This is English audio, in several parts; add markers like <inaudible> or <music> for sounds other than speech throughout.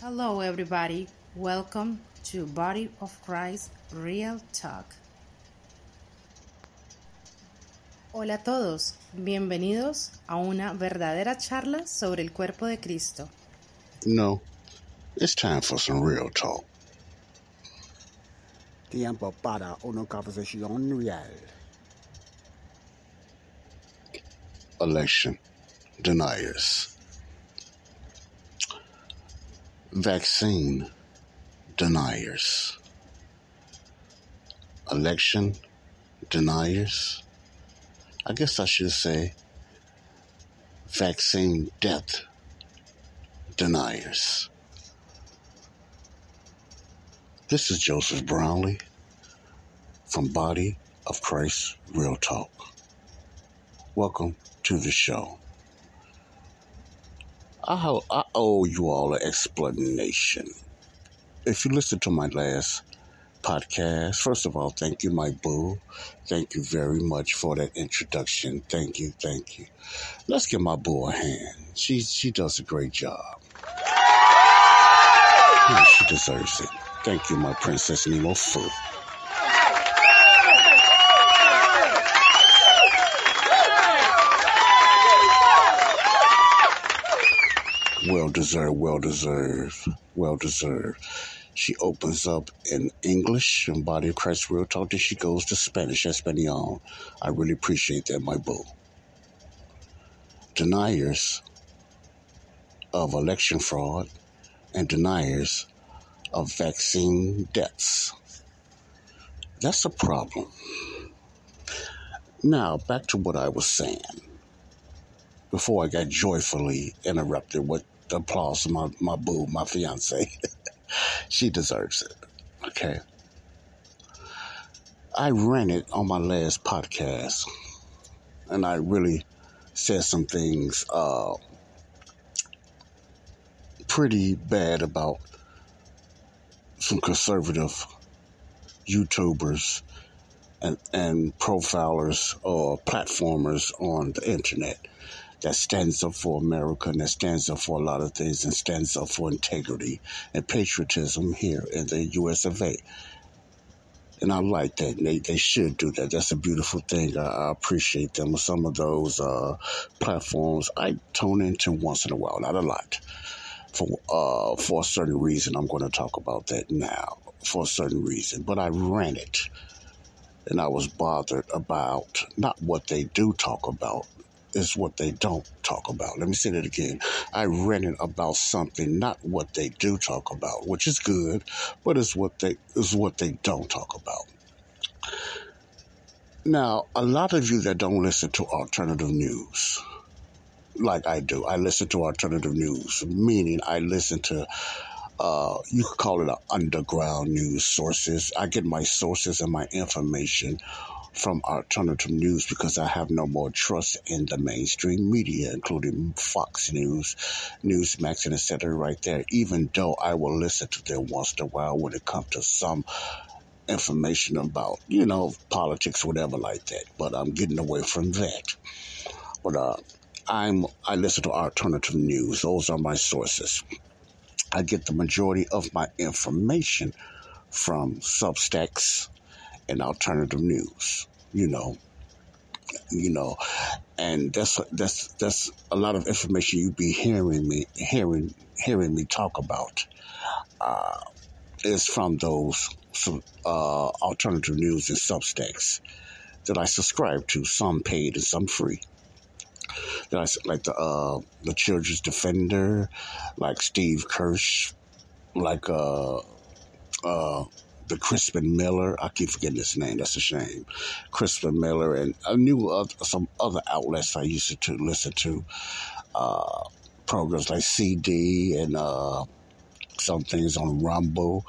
Hello, everybody. Welcome to Body of Christ Real Talk. Hola a todos, bienvenidos a una verdadera charla sobre el cuerpo de Cristo. No, it's time for some real talk. Tiempo para una conversación real. Election deniers. Vaccine deniers. Election deniers. I guess I should say vaccine death deniers. This is Joseph Brownlee from Body of Christ Real Talk. Welcome to the show. I, I owe you all an explanation. If you listen to my last podcast. First of all, thank you, my boo. Thank you very much for that introduction. Thank you, thank you. Let's give my boo a hand. She she does a great job. Yeah, she deserves it. Thank you, my princess Nemo Fu. Well deserved, well deserved, well deserved. She opens up in English and Body of Christ Real Talk. Then she goes to Spanish, Espanol. I really appreciate that, my boo. Deniers of election fraud and deniers of vaccine deaths. That's a problem. Now, back to what I was saying before I got joyfully interrupted with the applause of my, my boo, my fiance. <laughs> she deserves it. Okay. I ranted on my last podcast, and I really said some things uh, pretty bad about some conservative YouTubers and, and profilers or platformers on the internet that stands up for America and that stands up for a lot of things and stands up for integrity and patriotism here in the US of A. And I like that. They, they should do that. That's a beautiful thing. I, I appreciate them. Some of those uh, platforms I tune into once in a while, not a lot. For, uh, for a certain reason, I'm going to talk about that now. For a certain reason. But I ran it. And I was bothered about not what they do talk about, is what they don't talk about. Let me say that again. I it about something, not what they do talk about, which is good, but it's what they is what they don't talk about. Now, a lot of you that don't listen to alternative news, like I do, I listen to alternative news, meaning I listen to uh, you could call it an underground news sources. I get my sources and my information from alternative news because I have no more trust in the mainstream media, including Fox News, Newsmax, and etc. right there, even though I will listen to them once in a while when it comes to some information about, you know, politics, whatever like that. But I'm getting away from that. But uh, I'm I listen to alternative news. Those are my sources. I get the majority of my information from Substacks, and alternative news. You know, you know, and that's that's that's a lot of information you be hearing me hearing hearing me talk about uh, is from those uh, alternative news and Substacks that I subscribe to. Some paid and some free. That I like the uh, the Children's Defender, like Steve Kirsch, like uh, uh, the Crispin Miller. I keep forgetting his name. That's a shame. Crispin Miller and I knew of some other outlets I used to listen to. Uh, programs like CD and uh, some things on Rumble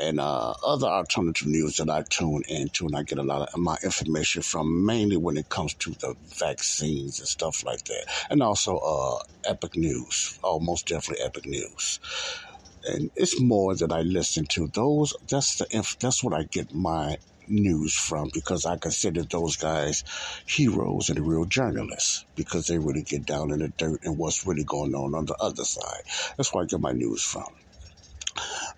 and uh, other alternative news that I tune into, and I get a lot of my information from mainly when it comes to the vaccines and stuff like that, and also uh, Epic News, oh, definitely Epic News. And it's more that I listen to. Those that's the that's what I get my news from because I consider those guys heroes and real journalists because they really get down in the dirt and what's really going on on the other side. That's where I get my news from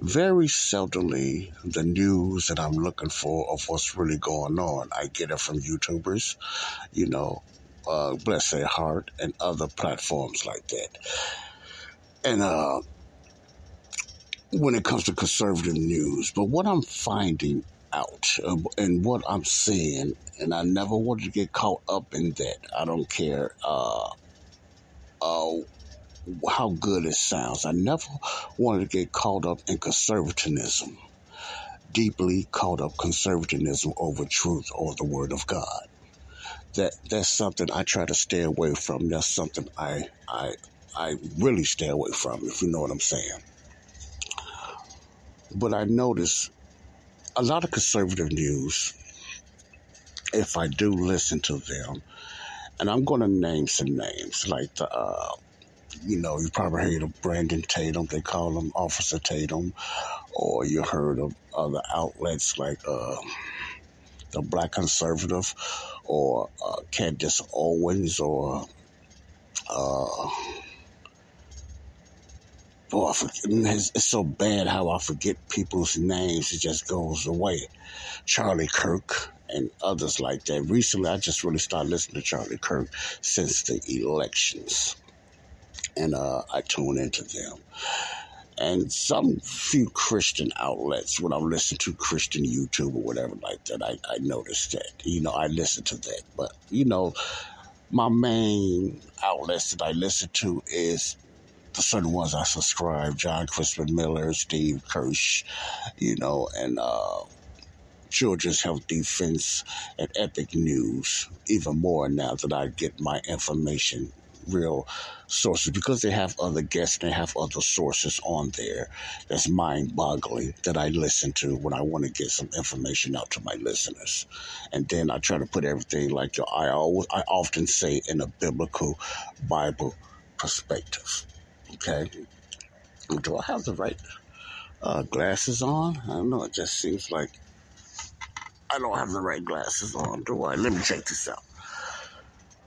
very seldomly the news that I'm looking for of what's really going on. I get it from YouTubers, you know, uh, bless their heart, and other platforms like that. And uh, when it comes to conservative news, but what I'm finding out uh, and what I'm seeing, and I never wanted to get caught up in that. I don't care. Uh, uh, how good it sounds. I never wanted to get caught up in conservatism, deeply caught up conservatism over truth or the Word of God. That that's something I try to stay away from. That's something I I I really stay away from, if you know what I'm saying. But I notice a lot of conservative news, if I do listen to them, and I'm going to name some names like the uh, you know, you probably heard of Brandon Tatum. They call him Officer Tatum. Or you heard of other outlets like uh, the Black Conservative or uh, Candace Owens or. Uh, Oh, I forget, it's, so bad how I forget people's names. It just goes away. Charlie Kirk and others like that. Recently, I just really started listening to Charlie Kirk since the elections and uh, I tune into them. And some few Christian outlets, when I'm listening to Christian YouTube or whatever like that, I, I noticed that. You know, I listen to that. But, you know, my main outlets that I listen to is the certain ones I subscribe, John Christopher Miller, Steve Kirsch, you know, and uh, Children's Health Defense and Epic News, even more now that I get my information real sources because they have other guests and they have other sources on there that's mind boggling that I listen to when I want to get some information out to my listeners. And then I try to put everything like I always I often say in a biblical Bible perspective. Okay. Do I have the right uh, glasses on? I don't know. It just seems like I don't have the right glasses on, do I? Let me check this out.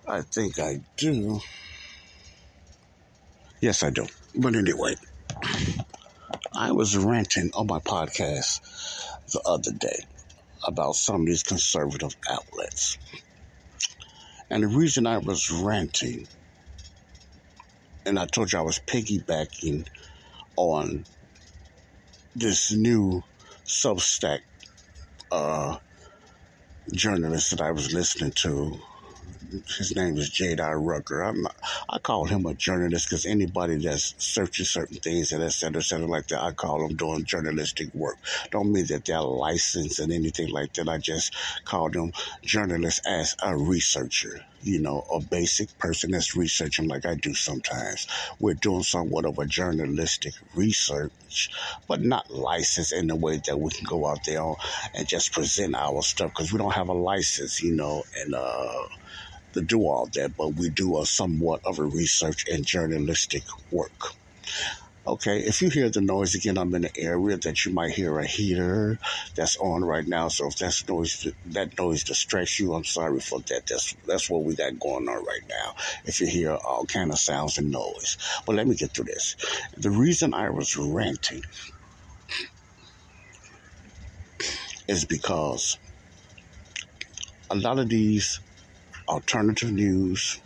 I think I do. Yes, I do. But anyway, I was ranting on my podcast the other day about some of these conservative outlets. And the reason I was ranting, and I told you I was piggybacking on this new Substack uh, journalist that I was listening to his name is J.D. Rucker. I'm not, I call him a journalist because anybody that's searching certain things and et cetera, et cetera, like that, I call them doing journalistic work. Don't mean that they're licensed and anything like that. I just call them journalists as a researcher, you know, a basic person that's researching like I do sometimes. We're doing somewhat of a journalistic research, but not licensed in the way that we can go out there and just present our stuff because we don't have a license, you know, and, uh, to do all that, but we do a somewhat of a research and journalistic work. Okay, if you hear the noise again, I'm in an area that you might hear a heater that's on right now. So if that's noise, that noise distracts you, I'm sorry for that. That's that's what we got going on right now. If you hear all kind of sounds and noise, but let me get through this. The reason I was ranting is because a lot of these alternative news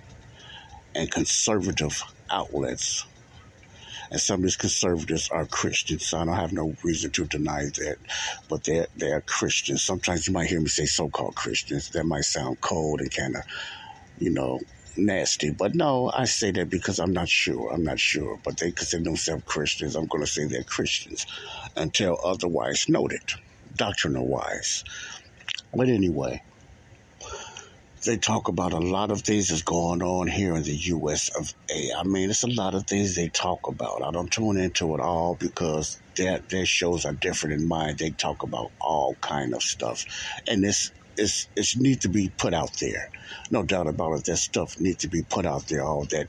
and conservative outlets. And some of these conservatives are Christians, so I don't have no reason to deny that. But they're, they're Christians. Sometimes you might hear me say so called Christians. That might sound cold and kind of, you know, nasty. But no, I say that because I'm not sure. I'm not sure. But they consider themselves Christians. I'm going to say they're Christians until otherwise noted, doctrinal wise. But anyway, they talk about a lot of things that's going on here in the U.S. of A. I mean, it's a lot of things they talk about. I don't tune into it all because their their shows are different in mine. They talk about all kind of stuff, and this is it's need to be put out there. No doubt about it. That stuff needs to be put out there. All that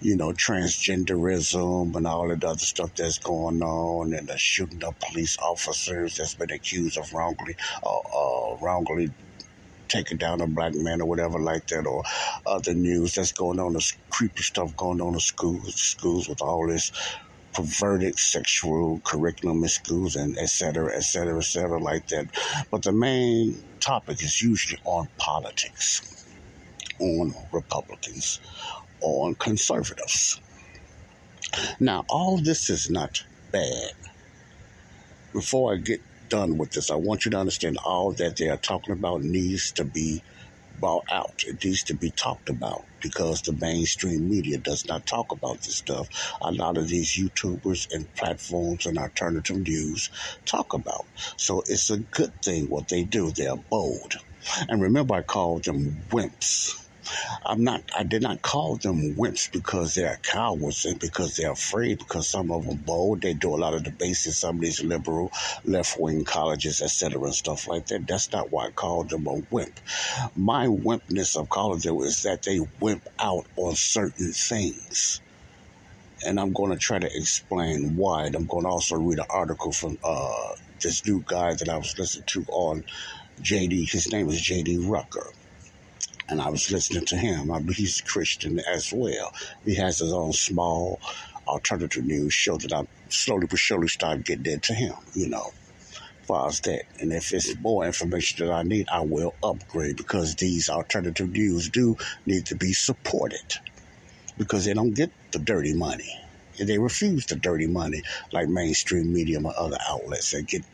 you know, transgenderism and all that other stuff that's going on, and the shooting of police officers that's been accused of wrongly, uh, uh, wrongly taking down a black man or whatever like that, or other news that's going on, the creepy stuff going on in schools, schools with all this perverted sexual curriculum in schools and et cetera, et cetera, et cetera, like that. But the main topic is usually on politics, on Republicans, on conservatives. Now, all this is not bad. Before I get done with this, I want you to understand all that they are talking about needs to be brought out. It needs to be talked about because the mainstream media does not talk about this stuff. A lot of these YouTubers and platforms and alternative news talk about. So it's a good thing what they do. They're bold. And remember, I called them wimps I'm not. I did not call them wimps because they're cowards and because they're afraid. Because some of them bold. They do a lot of debates in some of these liberal, left wing colleges, etc., and stuff like that. That's not why I called them a wimp. My wimpness of calling them is that they wimp out on certain things and I'm going to try to explain why. And I'm going to also read an article from uh, this new guy that I was listening to on JD. His name is JD Rucker and I was listening to him. I mean, he's a Christian as well. He has his own small alternative news show that I'm slowly but surely starting getting into him, you know, as far as that. And if it's more information that I need, I will upgrade because these alternative news do need to be supported because they don't get the dirty money. And they refuse the dirty money like mainstream media or other outlets. that get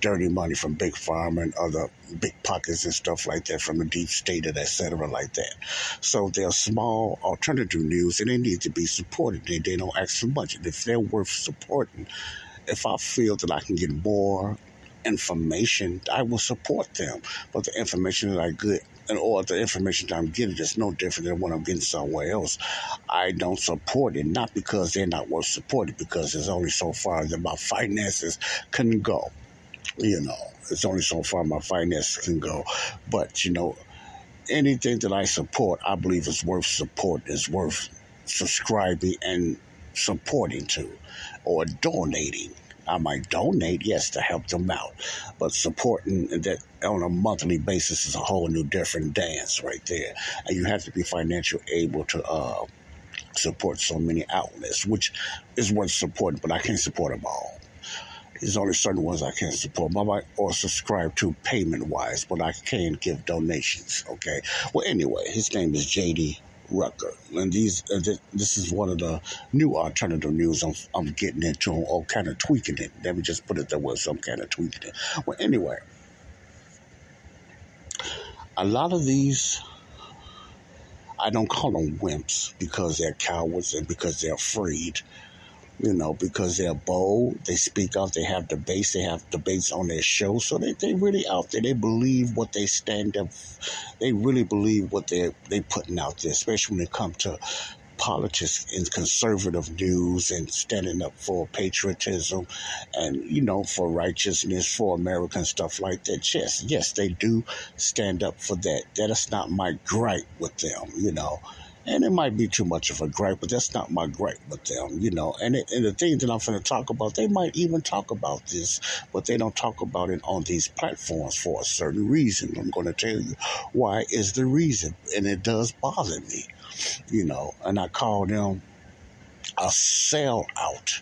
dirty money from big pharma and other big pockets and stuff like that from the deep state and et cetera like that. So they're small alternative news and they need to be supported. They, they don't ask for much. And if they're worth supporting, if I feel that I can get more information, I will support them. But the information that I get and all the information that I'm getting is no different than what I'm getting somewhere else. I don't support it, not because they're not worth supporting, because there's only so far that my finances can go you know, it's only so far my finances can go. But, you know, anything that I support, I believe is worth support, is worth subscribing and supporting to or donating. I might donate, yes, to help them out, but supporting that on a monthly basis is a whole new different dance right there. And you have to be financially able to uh, support so many outlets, which is worth supporting, but I can't support them all. There's only certain ones I can support. I might or subscribe to payment wise, but I can give donations. Okay. Well, anyway, his name is JD Rucker, and these uh, th- this is one of the new alternative news I'm, I'm getting into or kind of tweaking it. Let me just put it that way. Some kind of tweaking it. Well, anyway, a lot of these I don't call them wimps because they're cowards and because they're afraid you know, because they're bold, they speak out, they have debates, they have debates on their show, so they they really out there. They believe what they stand up. They really believe what they they putting out there, especially when it comes to politics and conservative news and standing up for patriotism and you know for righteousness for American stuff like that. Yes, yes, they do stand up for that. That is not my gripe with them, you know and it might be too much of a gripe, but that's not my gripe with them, you know. And, it, and the things that I'm going to talk about, they might even talk about this, but they don't talk about it on these platforms for a certain reason. I'm going to tell you why is the reason, and it does bother me, you know. And I call them a sellout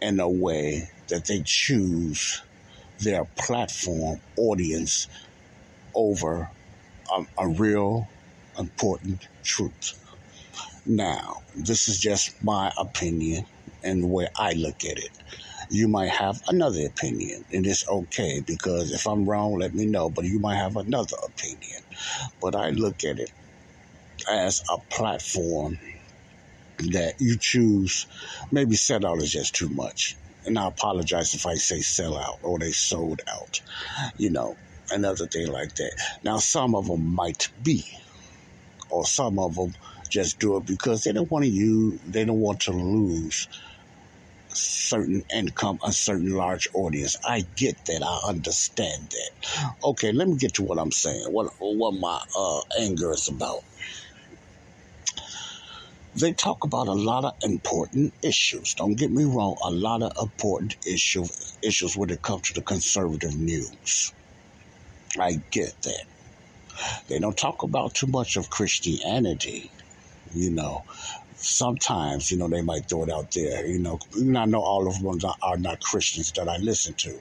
in a way that they choose their platform audience over a, a real important truth. Now, this is just my opinion and the way I look at it. You might have another opinion, and it's okay because if I'm wrong, let me know. But you might have another opinion. But I look at it as a platform that you choose. Maybe set out is just too much. And I apologize if I say sell out or they sold out. You know, another thing like that. Now, some of them might be, or some of them just do it because they don't want to use, they don't want to lose certain income, a certain large audience. I get that. I understand that. Okay, let me get to what I'm saying. What what my uh, anger is about. They talk about a lot of important issues. Don't get me wrong. A lot of important issue, issues when it comes to the conservative news. I get that. They don't talk about too much of Christianity, you know sometimes, you know, they might throw it out there. You know, I know all of them are not Christians that I listen to,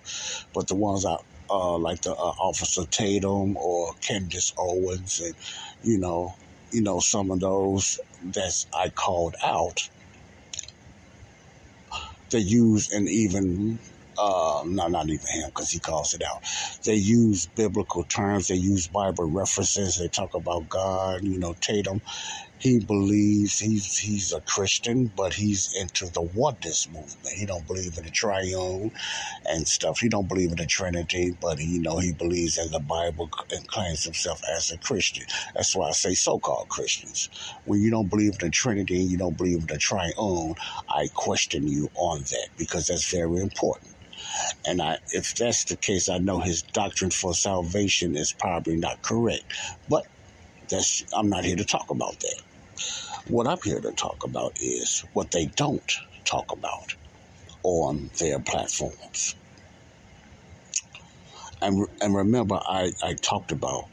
but the ones I uh, like the uh, Officer Tatum or Candace Owens, and you know, you know some of those that I called out. They use and even uh, no, not even him, because he calls it out. They use biblical terms. They use Bible references. They talk about God. You know, Tatum he believes he's he's a Christian, but he's into the oneness movement. He don't believe in the triune and stuff. He don't believe in the Trinity, but he, you know he believes in the Bible and claims himself as a Christian. That's why I say so-called Christians. When you don't believe in the Trinity you don't believe in the triune, I question you on that because that's very important. And I, if that's the case, I know his doctrine for salvation is probably not correct. But that's I'm not here to talk about that. What I'm here to talk about is what they don't talk about on their platforms. And, and remember, I, I talked about,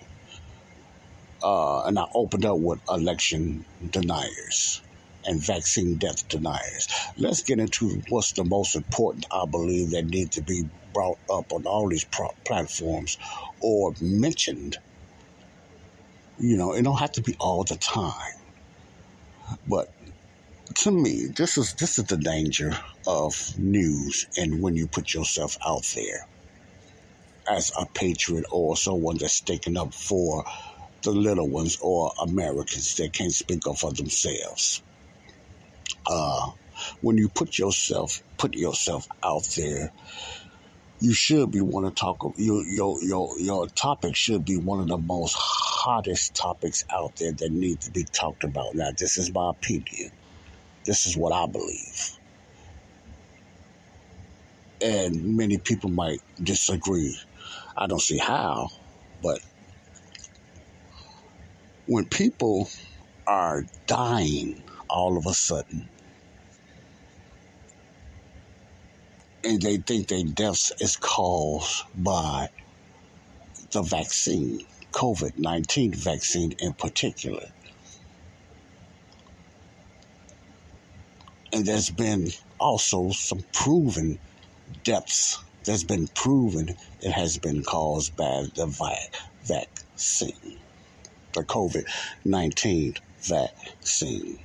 uh, and I opened up with election deniers and vaccine death deniers. Let's get into what's the most important, I believe, that needs to be brought up on all these pro- platforms or mentioned. You know, it don't have to be all the time. But to me, this is this is the danger of news and when you put yourself out there as a patriot or someone that's sticking up for the little ones or Americans that can't speak up for themselves. Uh, when you put yourself put yourself out there, you should be want to talk. Your your your your topic should be one of the most hottest topics out there that need to be talked about. Now, this is my opinion. This is what I believe. And many people might disagree. I don't see how, but when people are dying all of a sudden, and they think their deaths is caused by the vaccine. COVID 19 vaccine in particular. And there's been also some proven deaths that's been proven it has been caused by the vaccine, the COVID 19 vaccine.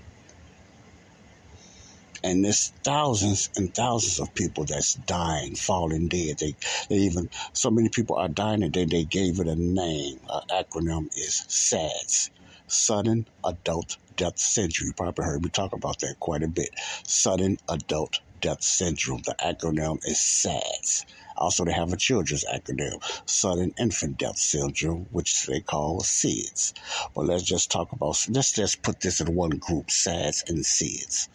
And there's thousands and thousands of people that's dying, falling dead. They, they even, so many people are dying and they, they gave it a name. An acronym is SADS, Sudden Adult Death Syndrome. You probably heard me talk about that quite a bit. Sudden Adult Death Syndrome. The acronym is SADS. Also, they have a children's acronym, Sudden Infant Death Syndrome, which they call SIDS. But let's just talk about, let's just put this in one group, SADS and SIDS.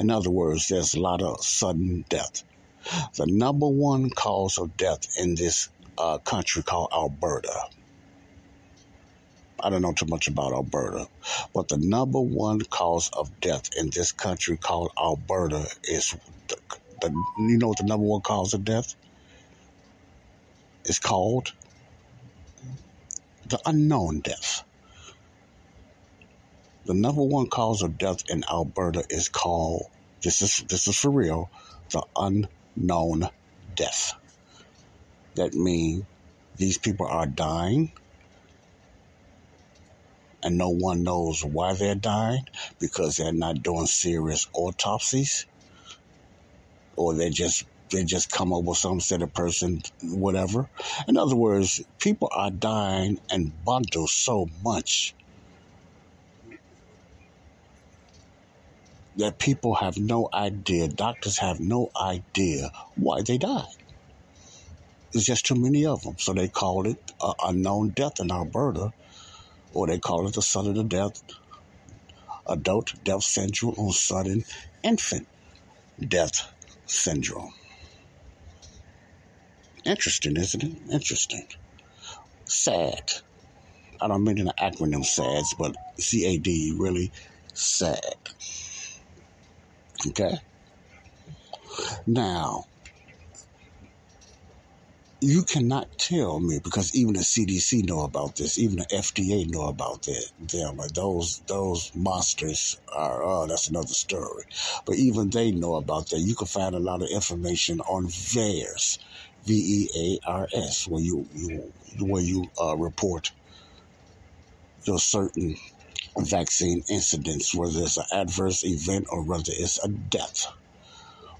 In other words, there's a lot of sudden death. The number one cause of death in this uh, country called Alberta. I don't know too much about Alberta, but the number one cause of death in this country called Alberta is the, the you know what the number one cause of death is called? The unknown death. The number one cause of death in Alberta is called this is this is for real, the unknown death. That means these people are dying and no one knows why they're dying because they're not doing serious autopsies or they just they just come up with some set of person whatever in other words people are dying and bundles so much that people have no idea, doctors have no idea why they died. There's just too many of them. So they called it a unknown death in Alberta, or they call it the sudden death, adult death syndrome, or sudden infant death syndrome. Interesting, isn't it? Interesting. Sad. I don't mean the acronym SADS, but C-A-D, really sad. Okay? Now, you cannot tell me because even the CDC know about this, even the FDA know about that. Them those those monsters are oh, that's another story. But even they know about that. You can find a lot of information on VAERS, V E A R S, where you you where you uh, report your certain vaccine incidents, whether it's an adverse event or whether it's a death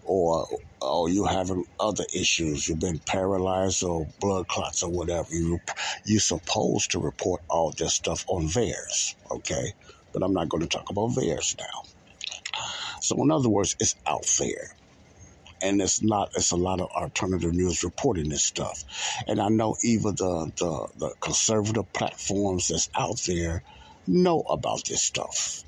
or or you having other issues, you've been paralyzed or blood clots or whatever, you you're supposed to report all this stuff on VAERS, okay? But I'm not going to talk about VAERS now. So in other words, it's out there. And it's not it's a lot of alternative news reporting this stuff. And I know even the the, the conservative platforms that's out there know about this stuff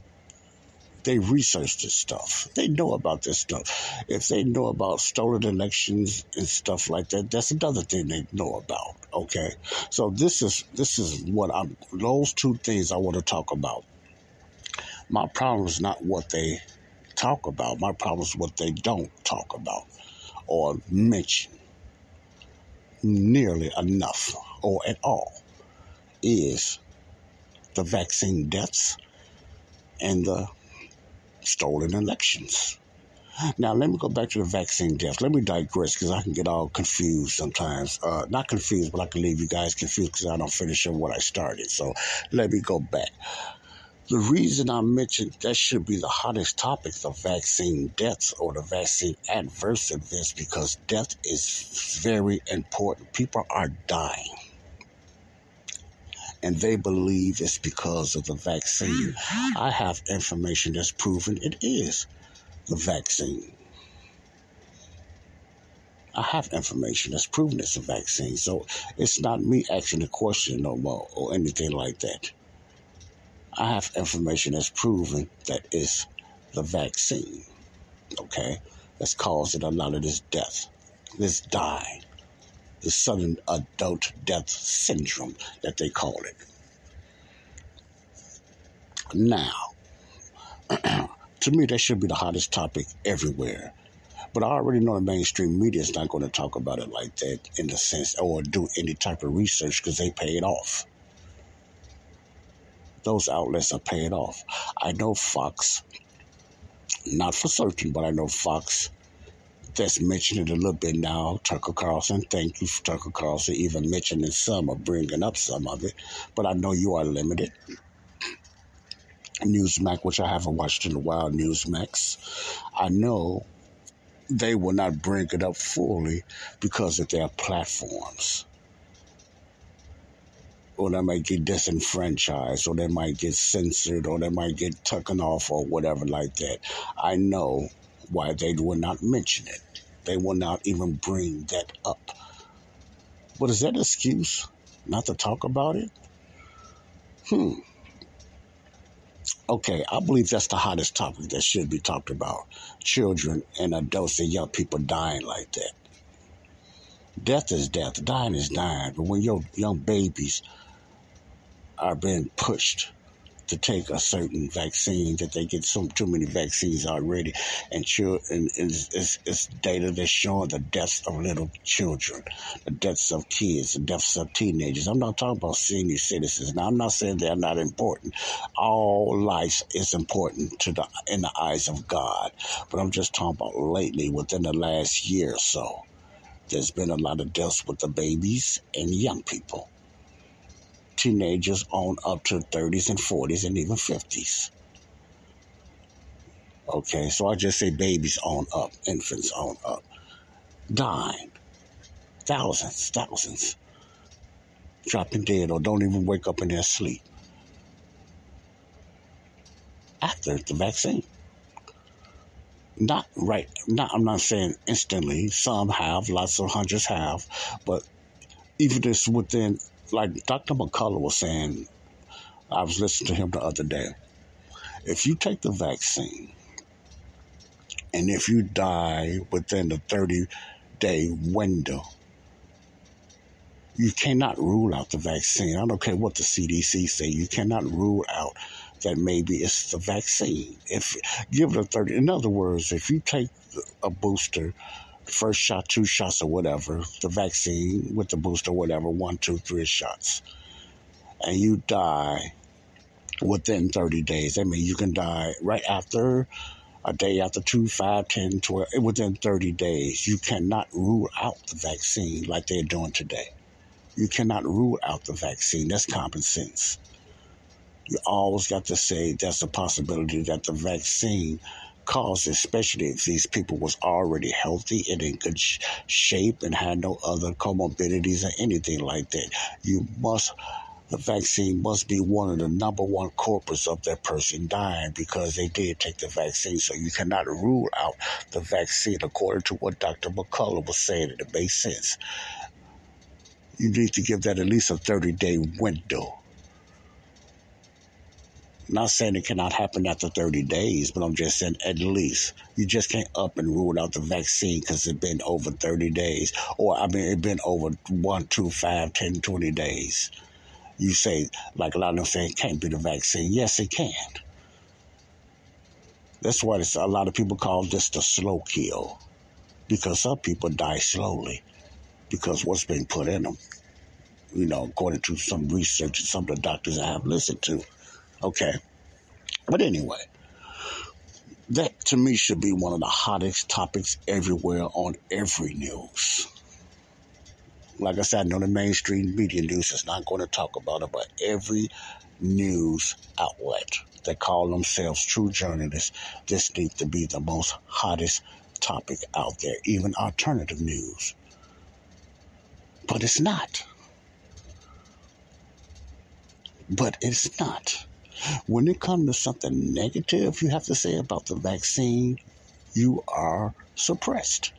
they research this stuff. They know about this stuff. If they know about stolen elections and stuff like that, that's another thing they know about. Okay, so this is this is what I'm. Those two things I want to talk about. My problem is not what they talk about. My problem is what they don't talk about or mention nearly enough or at all. Is the vaccine deaths and the stolen elections. Now, let me go back to the vaccine deaths. Let me digress because I can get all confused sometimes. Uh, not confused, but I can leave you guys confused because I don't finish up what I started. So let me go back. The reason I mentioned that should be the hottest topic, the vaccine deaths or the vaccine adverse events, because death is very important. People are dying and they believe it's because of the vaccine. I have information that's proven it is the vaccine. I have information that's proven it's a vaccine. So it's not me asking a question no more or anything like that. I have information that's proven that it's the vaccine. Okay? That's causing a lot of this death, this dying the sudden adult death syndrome that they call it. Now, <clears throat> to me, that should be the hottest topic everywhere. But I already know the mainstream media is not going to talk about it like that in the sense or do any type of research because they pay it off. Those outlets are paying off. I know Fox, not for certain, but I know Fox that's mentioned it a little bit now. Tucker Carlson, thank you Tucker Carlson even mentioning some or bringing up some of it, but I know you are limited. Newsmax, which I haven't watched in a while, Newsmax, I know they will not bring it up fully because of their platforms. Or they might get disenfranchised, or they might get censored, or they might get taken off, or whatever like that. I know why they will not mention it. They will not even bring that up. But is that an excuse not to talk about it? Hmm. Okay, I believe that's the hottest topic that should be talked about. Children and adults and young people dying like that. Death is death, dying is dying. But when your young babies are being pushed to take a certain vaccine that they get some too many vaccines already and children it's, it's, it's data that's showing the deaths of little children the deaths of kids the deaths of teenagers. I'm not talking about senior citizens. Now i'm not saying they're not important. All life is important to the in the eyes of god. But i'm just talking about lately within the last year or so there's been a lot of deaths with the babies and young people teenagers on up to 30s and 40s and even 50s. Okay, so I just say babies on up, infants on up, dying, thousands, thousands, dropping dead or don't even wake up in their sleep after the vaccine. Not right, not, I'm not saying instantly. Some have, lots of hundreds have, but even this within, like Dr. McCullough was saying, I was listening to him the other day. If you take the vaccine and if you die within the 30 day window, you cannot rule out the vaccine. I don't care what the CDC say. You cannot rule out that maybe it's the vaccine. If give it a 30, in other words, if you take a booster, first shot, two shots, or whatever, the vaccine with the booster, whatever, one, two, three shots, and you die within 30 days, I mean, you can die right after a day after two, five, ten, twelve, within 30 days. You cannot rule out the vaccine like they're doing today. You cannot rule out the vaccine. That's common sense. You always got to say there's a possibility that the vaccine causes, especially if these people was already healthy and in good sh- shape and had no other comorbidities or anything like that. You must the vaccine must be one of the number one corpus of that person dying because they did take the vaccine. So you cannot rule out the vaccine according to what Dr. McCullough was saying. It makes sense. You need to give that at least a 30 day window not saying it cannot happen after 30 days, but I'm just saying at least. You just can't up and rule out the vaccine because it's been over 30 days. Or, I mean, it's been over 1, 2, 5, 10, 20 days. You say, like a lot of them say, it can't be the vaccine. Yes, it can. That's why a lot of people call this the slow kill. Because some people die slowly because what's being put in them. You know, according to some research and some of the doctors I have listened to. Okay. But anyway, that to me should be one of the hottest topics everywhere on every news. Like I said, I know the mainstream media news is not going to talk about it, but every news outlet that call themselves true journalists, this needs to be the most hottest topic out there, even alternative news. But it's not. But it's not. When it comes to something negative you have to say about the vaccine, you are suppressed.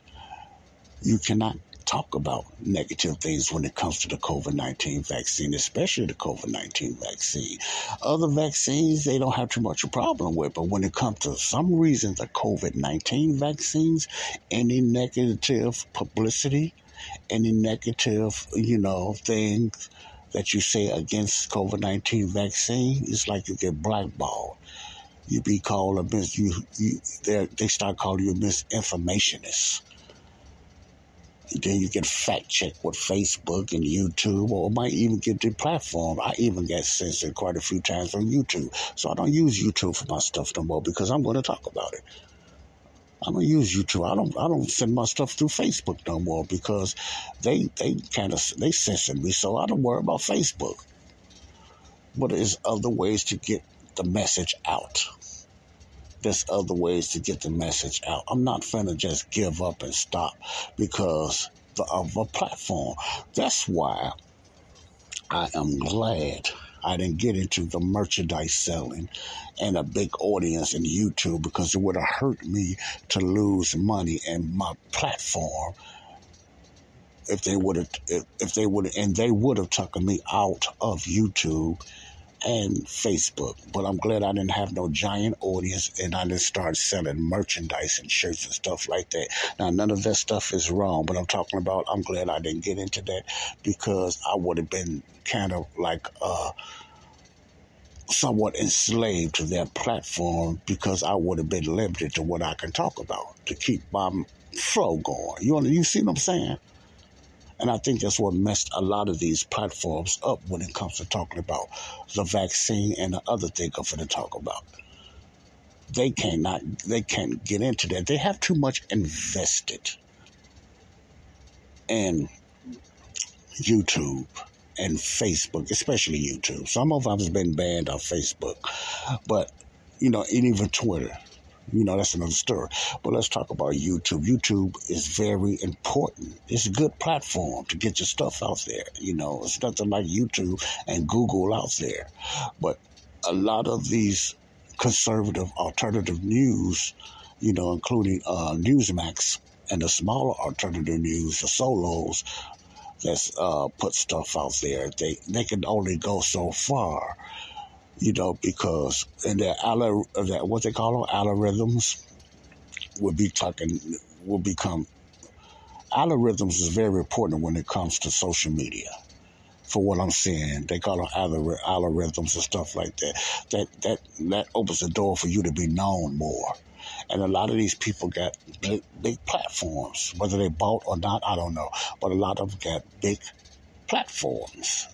You cannot talk about negative things when it comes to the COVID 19 vaccine, especially the COVID 19 vaccine. Other vaccines, they don't have too much a problem with, but when it comes to some reason the COVID 19 vaccines, any negative publicity, any negative, you know, things that you say against COVID nineteen vaccine, it's like you get blackballed. You be called a mis you you they start calling you a misinformationist. Then you get fact checked with Facebook and YouTube, or might even get the platform. I even get censored quite a few times on YouTube, so I don't use YouTube for my stuff no more because I'm going to talk about it. I'm gonna use YouTube. I don't I don't send my stuff through Facebook no more because they they kind of they censor me, so I don't worry about Facebook. But there's other ways to get the message out. There's other ways to get the message out. I'm not finna just give up and stop because of a platform. That's why I am glad I didn't get into the merchandise selling and a big audience in YouTube because it would have hurt me to lose money and my platform if they would have if, if they would and they would have taken me out of YouTube and Facebook. But I'm glad I didn't have no giant audience and I didn't start selling merchandise and shirts and stuff like that. Now, none of that stuff is wrong, but I'm talking about I'm glad I didn't get into that because I would have been kind of like uh, somewhat enslaved to their platform because I would have been limited to what I can talk about to keep my flow going. You, you see what I'm saying? And I think that's what messed a lot of these platforms up when it comes to talking about the vaccine and the other thing I'm going to talk about. They cannot, they can't get into that. They have too much invested in YouTube and Facebook, especially YouTube. Some of them has been banned on Facebook, but you know, and even Twitter. You know, that's another story. But let's talk about YouTube. YouTube is very important. It's a good platform to get your stuff out there. You know, it's nothing like YouTube and Google out there. But a lot of these conservative alternative news, you know, including uh, Newsmax and the smaller alternative news, the solos, that's uh, put stuff out there. They they can only go so far, you know, because in their aller, that what they call them algorithms will be talking will become algorithms is very important when it comes to social media. For what I'm seeing, they call them algorithms and stuff like that. That that that opens the door for you to be known more. And a lot of these people got big, big platforms. Whether they bought or not, I don't know. But a lot of them got big platforms.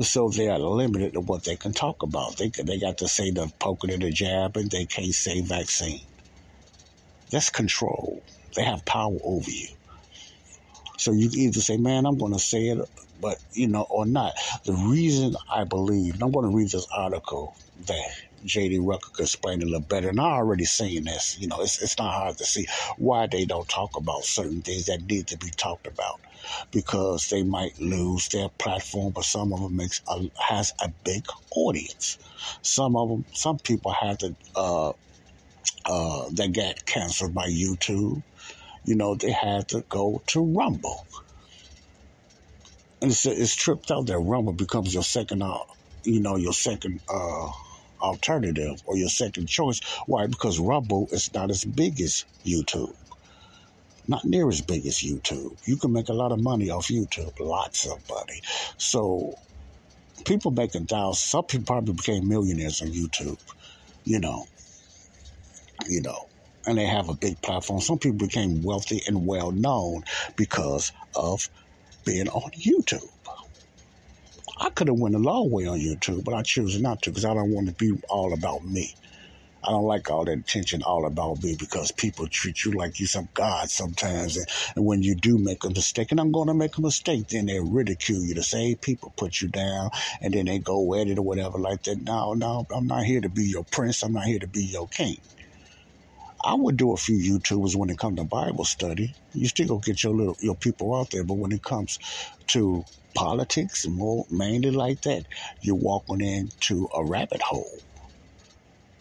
So they are limited to what they can talk about. They they got to say the poking and the jab, and they can't say vaccine. That's control. They have power over you. So you either say, "Man, I'm going to say it," but you know, or not. The reason I believe, and I'm going to read this article that J.D. Rucker could explain a little better. And I already seen this. You know, it's it's not hard to see why they don't talk about certain things that need to be talked about because they might lose their platform. But some of them makes a, has a big audience. Some of them, some people have to. Uh, uh, they got canceled by YouTube. You know, they had to go to Rumble. And it's, it's tripped out that Rumble becomes your second, uh, you know, your second uh, alternative or your second choice. Why? Because Rumble is not as big as YouTube. Not near as big as YouTube. You can make a lot of money off YouTube, lots of money. So people making thousands. Some people probably became millionaires on YouTube. You know, you know, and they have a big platform. Some people became wealthy and well known because of being on YouTube. I could have went a long way on YouTube, but I choose not to because I don't want to be all about me. I don't like all that attention all about me because people treat you like you some god sometimes. And, and when you do make a mistake, and I'm going to make a mistake, then they ridicule you. The same people put you down and then they go at it or whatever like that. No, no, I'm not here to be your prince. I'm not here to be your king. I would do a few YouTubers when it comes to Bible study. You still go get your little your people out there, but when it comes to politics, more mainly like that, you're walking into a rabbit hole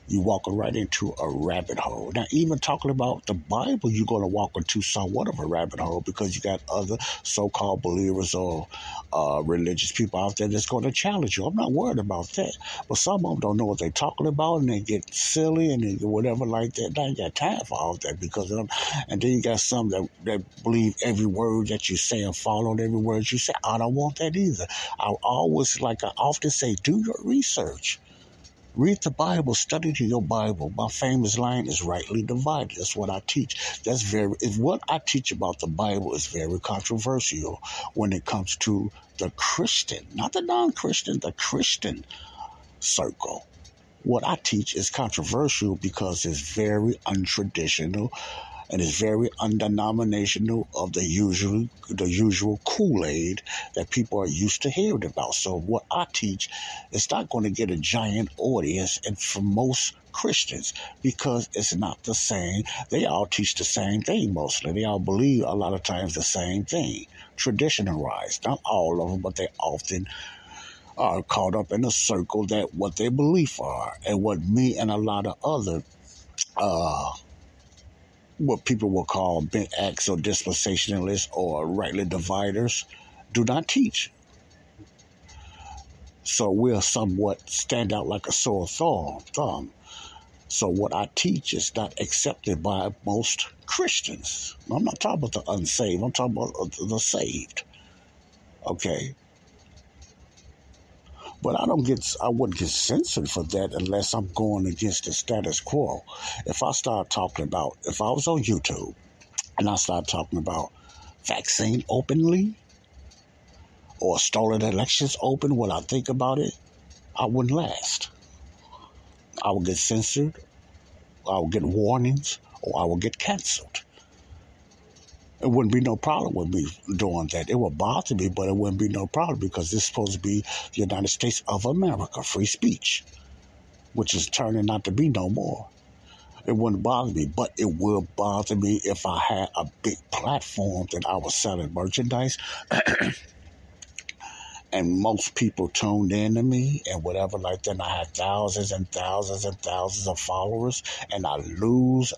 you're walking right into a rabbit hole. Now, even talking about the Bible, you're going to walk into somewhat of a rabbit hole because you got other so called believers or uh, religious people out there that's going to challenge you. I'm not worried about that. But some of them don't know what they're talking about and they get silly and they, whatever like that. I ain't got time for all that because of them. And then you got some that, that believe every word that you say and follow every word you say. I don't want that either. I always, like I often say, do your research. Read the Bible, study to your Bible. My famous line is rightly divided. That's what I teach. That's very, if what I teach about the Bible is very controversial when it comes to the Christian, not the non Christian, the Christian circle. What I teach is controversial because it's very untraditional and is very undenominational of the usual the usual Kool-Aid that people are used to hearing about. So what I teach is not going to get a giant audience and for most Christians because it's not the same. They all teach the same thing mostly. They all believe a lot of times the same thing. Traditionalized. Not all of them, but they often are caught up in a circle that what their belief are and what me and a lot of other uh, what people will call Mid-Acts or dispensationalists or rightly dividers do not teach. So we'll somewhat stand out like a sore thumb. So what I teach is not accepted by most Christians. I'm not talking about the unsaved. I'm talking about the saved. Okay. But I don't get, I wouldn't get censored for that unless I'm going against the status quo. If I start talking about, if I was on YouTube and I start talking about vaccine openly or stolen elections open, what I think about it, I wouldn't last. I would get censored, I would get warnings, or I would get canceled it wouldn't be no problem with me doing that. It would bother me, but it wouldn't be no problem because this is supposed to be the United States of America, free speech, which is turning out to be no more. It wouldn't bother me, but it will bother me if I had a big platform that I was selling merchandise. <clears throat> and most people tuned in to me and whatever like that. And I had thousands and thousands and thousands of followers, and I lose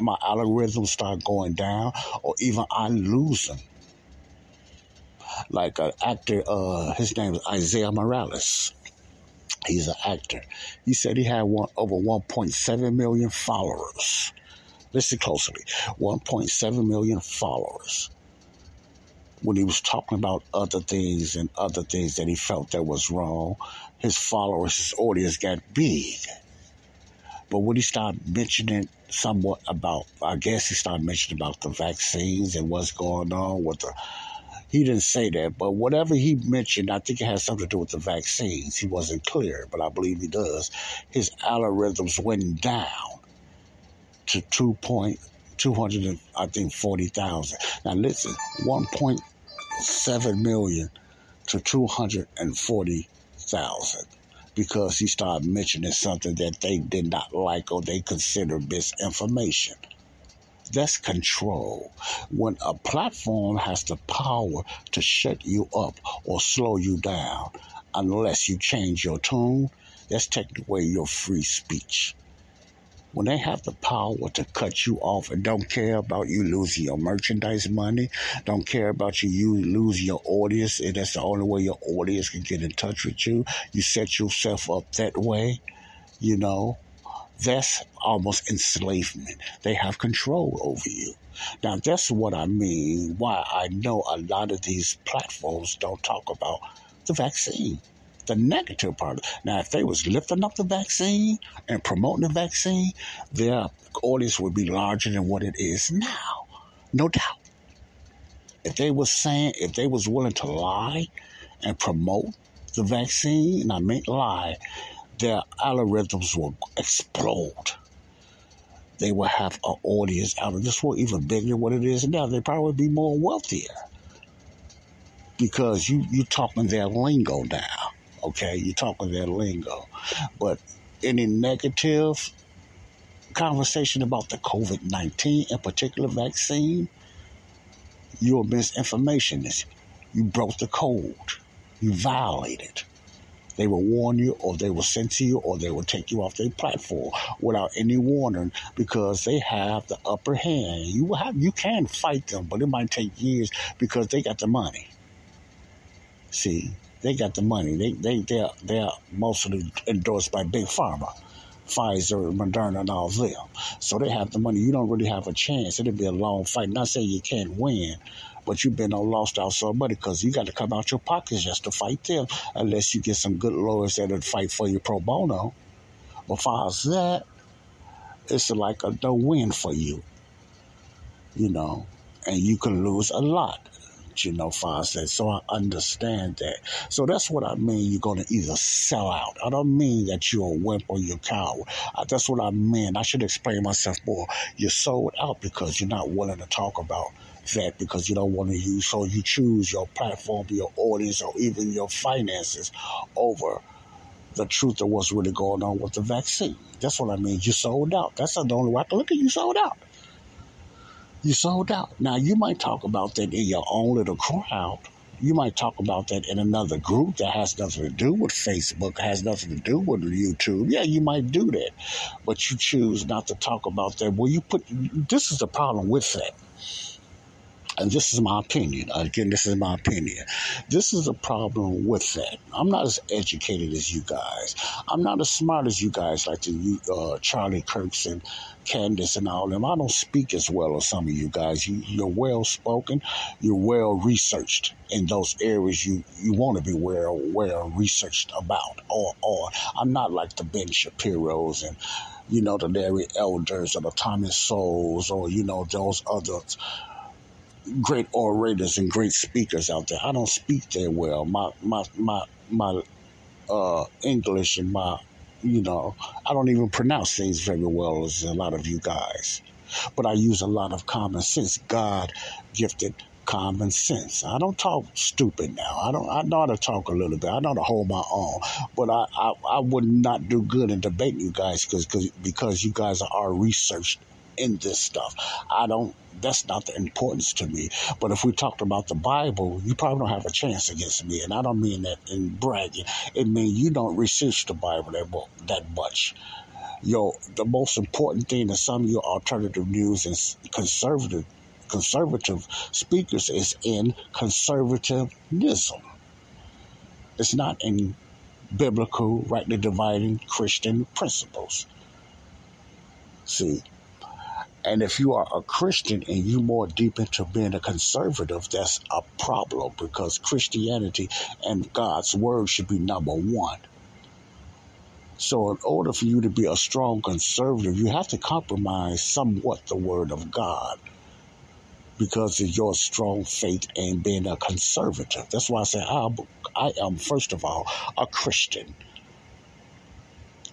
my algorithms start going down, or even I lose them. like an actor. Uh, his name is Isaiah Morales. He's an actor. He said he had one over 1.7 million followers. Listen closely 1.7 million followers. When he was talking about other things and other things that he felt that was wrong, his followers, his audience got big. But when he started mentioning somewhat about, I guess he started mentioning about the vaccines and what's going on with the he didn't say that, but whatever he mentioned, I think it has something to do with the vaccines. He wasn't clear, but I believe he does. His algorithms went down to two point two hundred and I think forty thousand. Now listen, one point seven million to two hundred and forty thousand because he started mentioning something that they did not like or they considered misinformation. That's control. When a platform has the power to shut you up or slow you down, unless you change your tone, that's taking away your free speech. When they have the power to cut you off and don't care about you losing your merchandise money, don't care about you, you lose your audience, and that's the only way your audience can get in touch with you. You set yourself up that way, you know, that's almost enslavement. They have control over you. Now, that's what I mean. Why I know a lot of these platforms don't talk about the vaccine, the negative part. Now, if they was lifting up the vaccine and promoting the vaccine, their audience would be larger than what it is now, no doubt. If they was saying, if they was willing to lie and promote the vaccine, and I mean lie, their algorithms will explode. They will have an audience out of this world even bigger than what it is now. They probably be more wealthier because you you talking their lingo now. Okay, you're talking their lingo, but any negative conversation about the COVID nineteen in particular vaccine, you're misinformation. You broke the code. You violated. They will warn you, or they will censor you, or they will take you off their platform without any warning because they have the upper hand. You have you can fight them, but it might take years because they got the money. See, they got the money. They they they're they're mostly endorsed by big pharma. Pfizer, Moderna, and all of them. So they have the money. You don't really have a chance. It'll be a long fight. Not saying you can't win, but you've been on lost out so money because you got to come out your pockets just to fight them, unless you get some good lawyers that'll fight for you pro bono. But far as that, it's like a no win for you, you know, and you can lose a lot you know, Fawcett. So I understand that. So that's what I mean. You're going to either sell out. I don't mean that you're a wimp or you're a coward. That's what I mean. I should explain myself more. You're sold out because you're not willing to talk about that because you don't want to use. So you choose your platform, your audience, or even your finances over the truth of what's really going on with the vaccine. That's what I mean. You sold out. That's the only way I can look at you sold out. You sold out. Now you might talk about that in your own little crowd. You might talk about that in another group that has nothing to do with Facebook, has nothing to do with YouTube. Yeah, you might do that. But you choose not to talk about that. Well, you put this is the problem with that and this is my opinion. Again, this is my opinion. This is a problem with that. I'm not as educated as you guys. I'm not as smart as you guys, like the uh, Charlie Kirks and Candace and all them. I don't speak as well as some of you guys. You, you're well spoken. You're well researched in those areas you, you want to be well well researched about. Or or I'm not like the Ben Shapiro's and you know the Larry Elders or the Thomas Sowells or you know those others great orators and great speakers out there. I don't speak that well. My my my my uh, English and my you know I don't even pronounce things very well as a lot of you guys. But I use a lot of common sense. God gifted common sense. I don't talk stupid now. I don't. I know how to talk a little bit. I know how to hold my own. But I, I, I would not do good in debating you guys because because you guys are researched in this stuff. I don't, that's not the importance to me. But if we talked about the Bible, you probably don't have a chance against me. And I don't mean that in bragging. It means you don't research the Bible that, that much. Yo, the most important thing in some of your alternative news and conservative conservative speakers is in conservatism. It's not in biblical, rightly dividing Christian principles. See, and if you are a Christian and you more deep into being a conservative, that's a problem because Christianity and God's word should be number one. So, in order for you to be a strong conservative, you have to compromise somewhat the word of God because of your strong faith and being a conservative. That's why I say I, I am, first of all, a Christian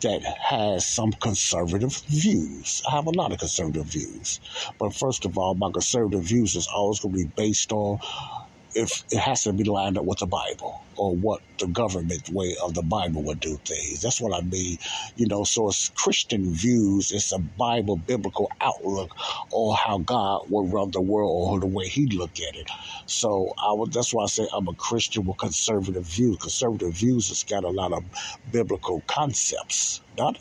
that has some conservative views. I have a lot of conservative views. But first of all, my conservative views is always going to be based on if it has to be lined up with the Bible or what the government way of the Bible would do things. That's what I mean. You know, so it's Christian views, it's a Bible biblical outlook on how God would run the world or the way He'd look at it. So I would that's why I say I'm a Christian with conservative views. Conservative views has got a lot of biblical concepts not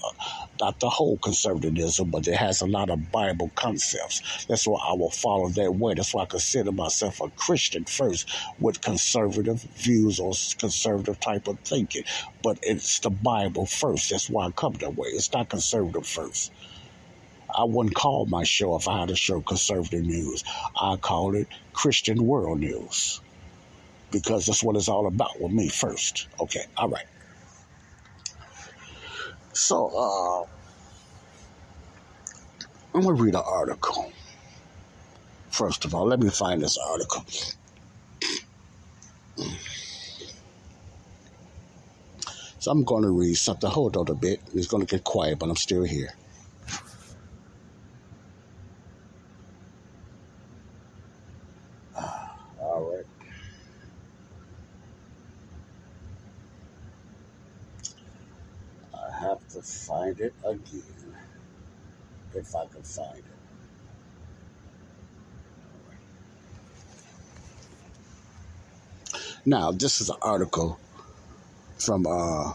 not the whole conservatism, but it has a lot of Bible concepts. That's why I will follow that way. That's why I consider myself a Christian first, with conservative views or conservative type of thinking. But it's the Bible first. That's why I come that way. It's not conservative first. I wouldn't call my show if I had a show conservative news. I call it Christian World News because that's what it's all about with me first. Okay, all right. So, uh, I'm going to read an article. First of all, let me find this article. So I'm going to read something. Hold on a bit. It's going to get quiet, but I'm still here. Find it again if I can find it. Now, this is an article from uh,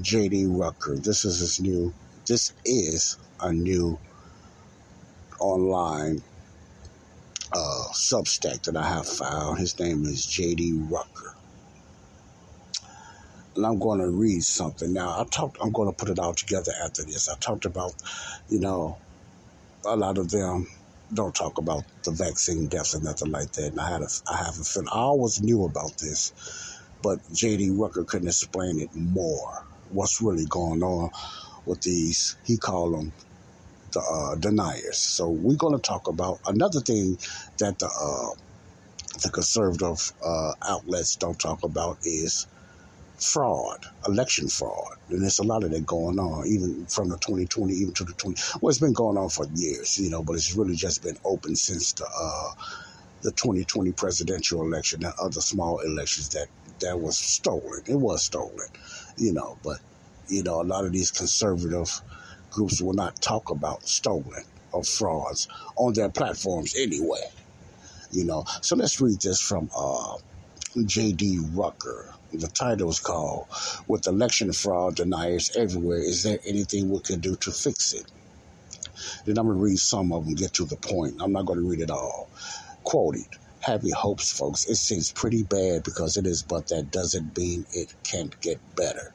J.D. Rucker. This is his new. This is a new online uh, Substack that I have found. His name is J.D. Rucker and I'm going to read something. Now, I talked. I'm going to put it all together after this. I talked about, you know, a lot of them don't talk about the vaccine deaths and nothing like that. And I had a, I have a feeling. I always knew about this, but J.D. Rucker couldn't explain it more. What's really going on with these? He called them the uh, deniers. So we're going to talk about another thing that the uh, the conservative uh, outlets don't talk about is fraud, election fraud. And there's a lot of that going on, even from the 2020, even to the 20. Well, it's been going on for years, you know, but it's really just been open since the uh, the 2020 presidential election and other small elections that that was stolen. It was stolen, you know, but you know, a lot of these conservative groups will not talk about stolen or frauds on their platforms anyway. You know, so let's read this from uh, J.D. Rucker the title is called With Election Fraud Deniers Everywhere, Is There Anything We Can Do to Fix It? Then I'm going to read some of them, get to the point. I'm not going to read it all. Quoted, Happy hopes, folks. It seems pretty bad because it is, but that doesn't mean it can't get better.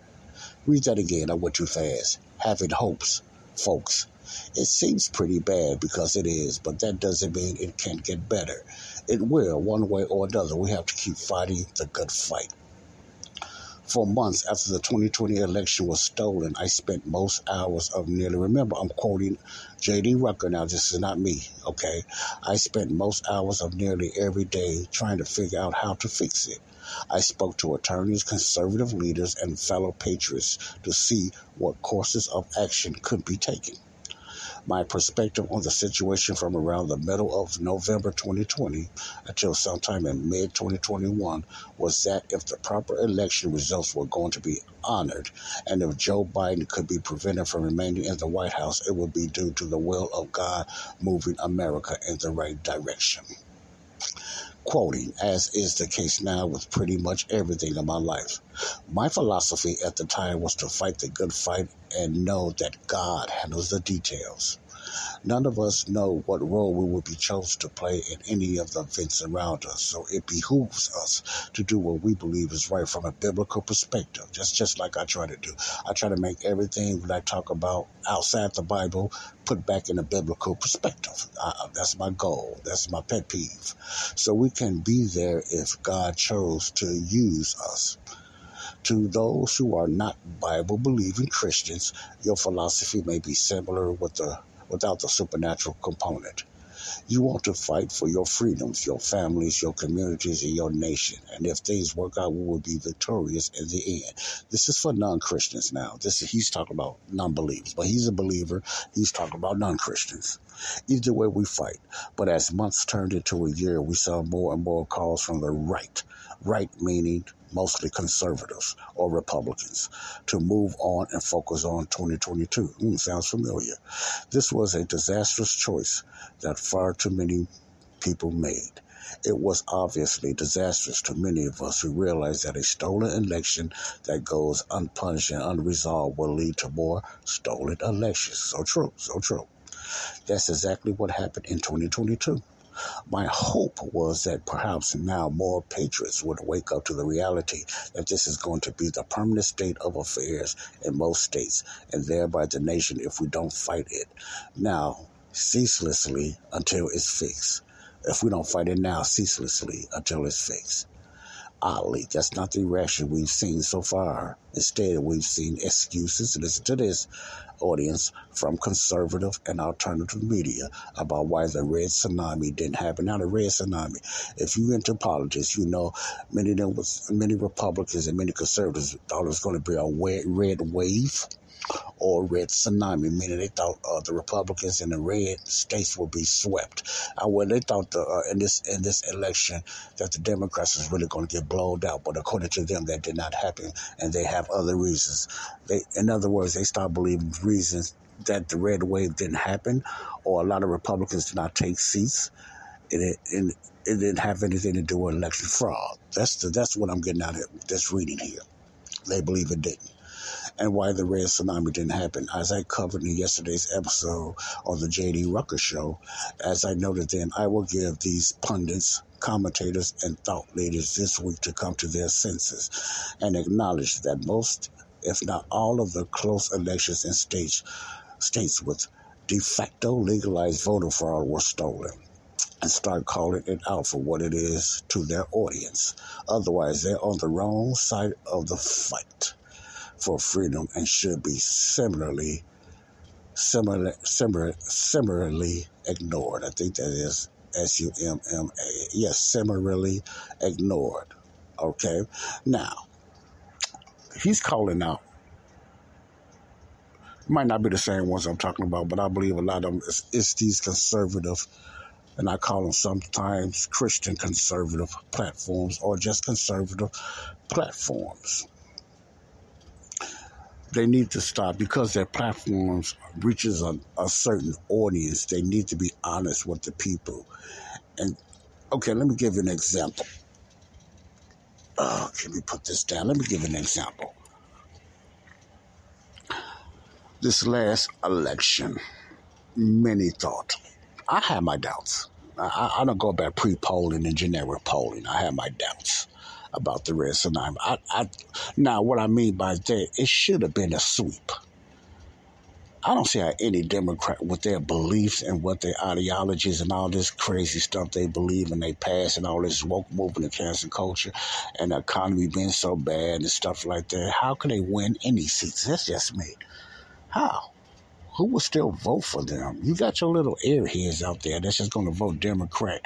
Read that again. I went too fast. Having hopes, folks. It seems pretty bad because it is, but that doesn't mean it can't get better. It will, one way or another. We have to keep fighting the good fight. For months after the 2020 election was stolen, I spent most hours of nearly, remember, I'm quoting J.D. Rucker now, this is not me, okay? I spent most hours of nearly every day trying to figure out how to fix it. I spoke to attorneys, conservative leaders, and fellow patriots to see what courses of action could be taken. My perspective on the situation from around the middle of November 2020 until sometime in mid 2021 was that if the proper election results were going to be honored and if Joe Biden could be prevented from remaining in the White House, it would be due to the will of God moving America in the right direction quoting, as is the case now with pretty much everything in my life. My philosophy at the time was to fight the good fight and know that God handles the details. None of us know what role we will be chosen to play in any of the events around us, so it behooves us to do what we believe is right from a biblical perspective. Just just like I try to do. I try to make everything that I talk about outside the Bible put back in a biblical perspective. That's my goal. That's my pet peeve. So we can be there if God chose to use us. To those who are not Bible believing Christians, your philosophy may be similar with the without the supernatural component. You want to fight for your freedoms, your families, your communities, and your nation. And if things work out, we will be victorious in the end. This is for non-Christians now. This is, he's talking about non-believers, but he's a believer. He's talking about non-Christians. Either way, we fight. But as months turned into a year, we saw more and more calls from the right. Right meaning mostly conservatives or Republicans, to move on and focus on 2022. Mm, sounds familiar. This was a disastrous choice that far too many people made. It was obviously disastrous to many of us who realized that a stolen election that goes unpunished and unresolved will lead to more stolen elections. So true, so true. That's exactly what happened in 2022. My hope was that perhaps now more patriots would wake up to the reality that this is going to be the permanent state of affairs in most states and thereby the nation if we don't fight it now ceaselessly until it's fixed. If we don't fight it now ceaselessly until it's fixed. Oddly, that's not the reaction we've seen so far. Instead, we've seen excuses, listen to this, audience, from conservative and alternative media about why the red tsunami didn't happen. Now, the red tsunami, if you into politics, you know many many Republicans and many conservatives thought it was going to be a red wave or red tsunami, meaning they thought uh, the Republicans in the red states would be swept. Uh, well, they thought the, uh, in this in this election that the Democrats was really going to get blown out, but according to them, that did not happen, and they have other reasons. They, in other words, they start believing reasons that the red wave didn't happen, or a lot of Republicans did not take seats. It, it, it didn't have anything to do with election fraud. That's the, that's what I'm getting out of this reading here. They believe it didn't and why the red tsunami didn't happen. As I covered in yesterday's episode of the J.D. Rucker Show, as I noted then, I will give these pundits, commentators, and thought leaders this week to come to their senses and acknowledge that most, if not all, of the close elections in states, states with de facto legalized voter fraud were stolen and start calling it out for what it is to their audience. Otherwise, they're on the wrong side of the fight for freedom and should be similarly similar, similar, similarly ignored. I think that is S U M M A. Yes, similarly ignored. Okay. Now, he's calling out. Might not be the same ones I'm talking about, but I believe a lot of them is, is these conservative, and I call them sometimes Christian conservative platforms or just conservative platforms they need to stop because their platforms reaches a, a, certain audience. They need to be honest with the people. And okay, let me give you an example. Uh, let me put this down. Let me give an example. This last election, many thought. I had my doubts. I, I don't go back pre-polling and generic polling. I had my doubts about the red tsunami. I, I, now, what I mean by that, it should have been a sweep. I don't see how any Democrat, with their beliefs and what their ideologies and all this crazy stuff they believe and they pass and all this woke movement and cancel culture and the economy being so bad and stuff like that, how can they win any seats? That's just me. How? Who will still vote for them? You got your little airheads out there that's just going to vote Democrat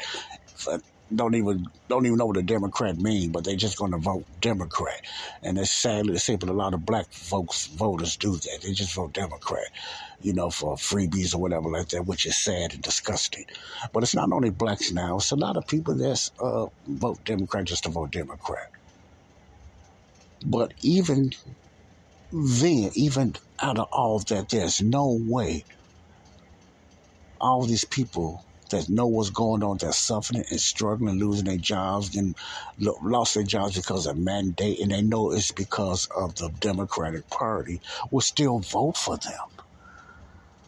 don't even don't even know what a Democrat mean, but they're just going to vote Democrat. And it's sadly to say, but a lot of black folks voters do that. They just vote Democrat, you know, for freebies or whatever like that, which is sad and disgusting. But it's not only blacks now; it's a lot of people that uh, vote Democrat just to vote Democrat. But even then, even out of all that, there's no way all these people that know what's going on, that's suffering and struggling, losing their jobs, and lost their jobs because of mandate, and they know it's because of the Democratic Party, will still vote for them.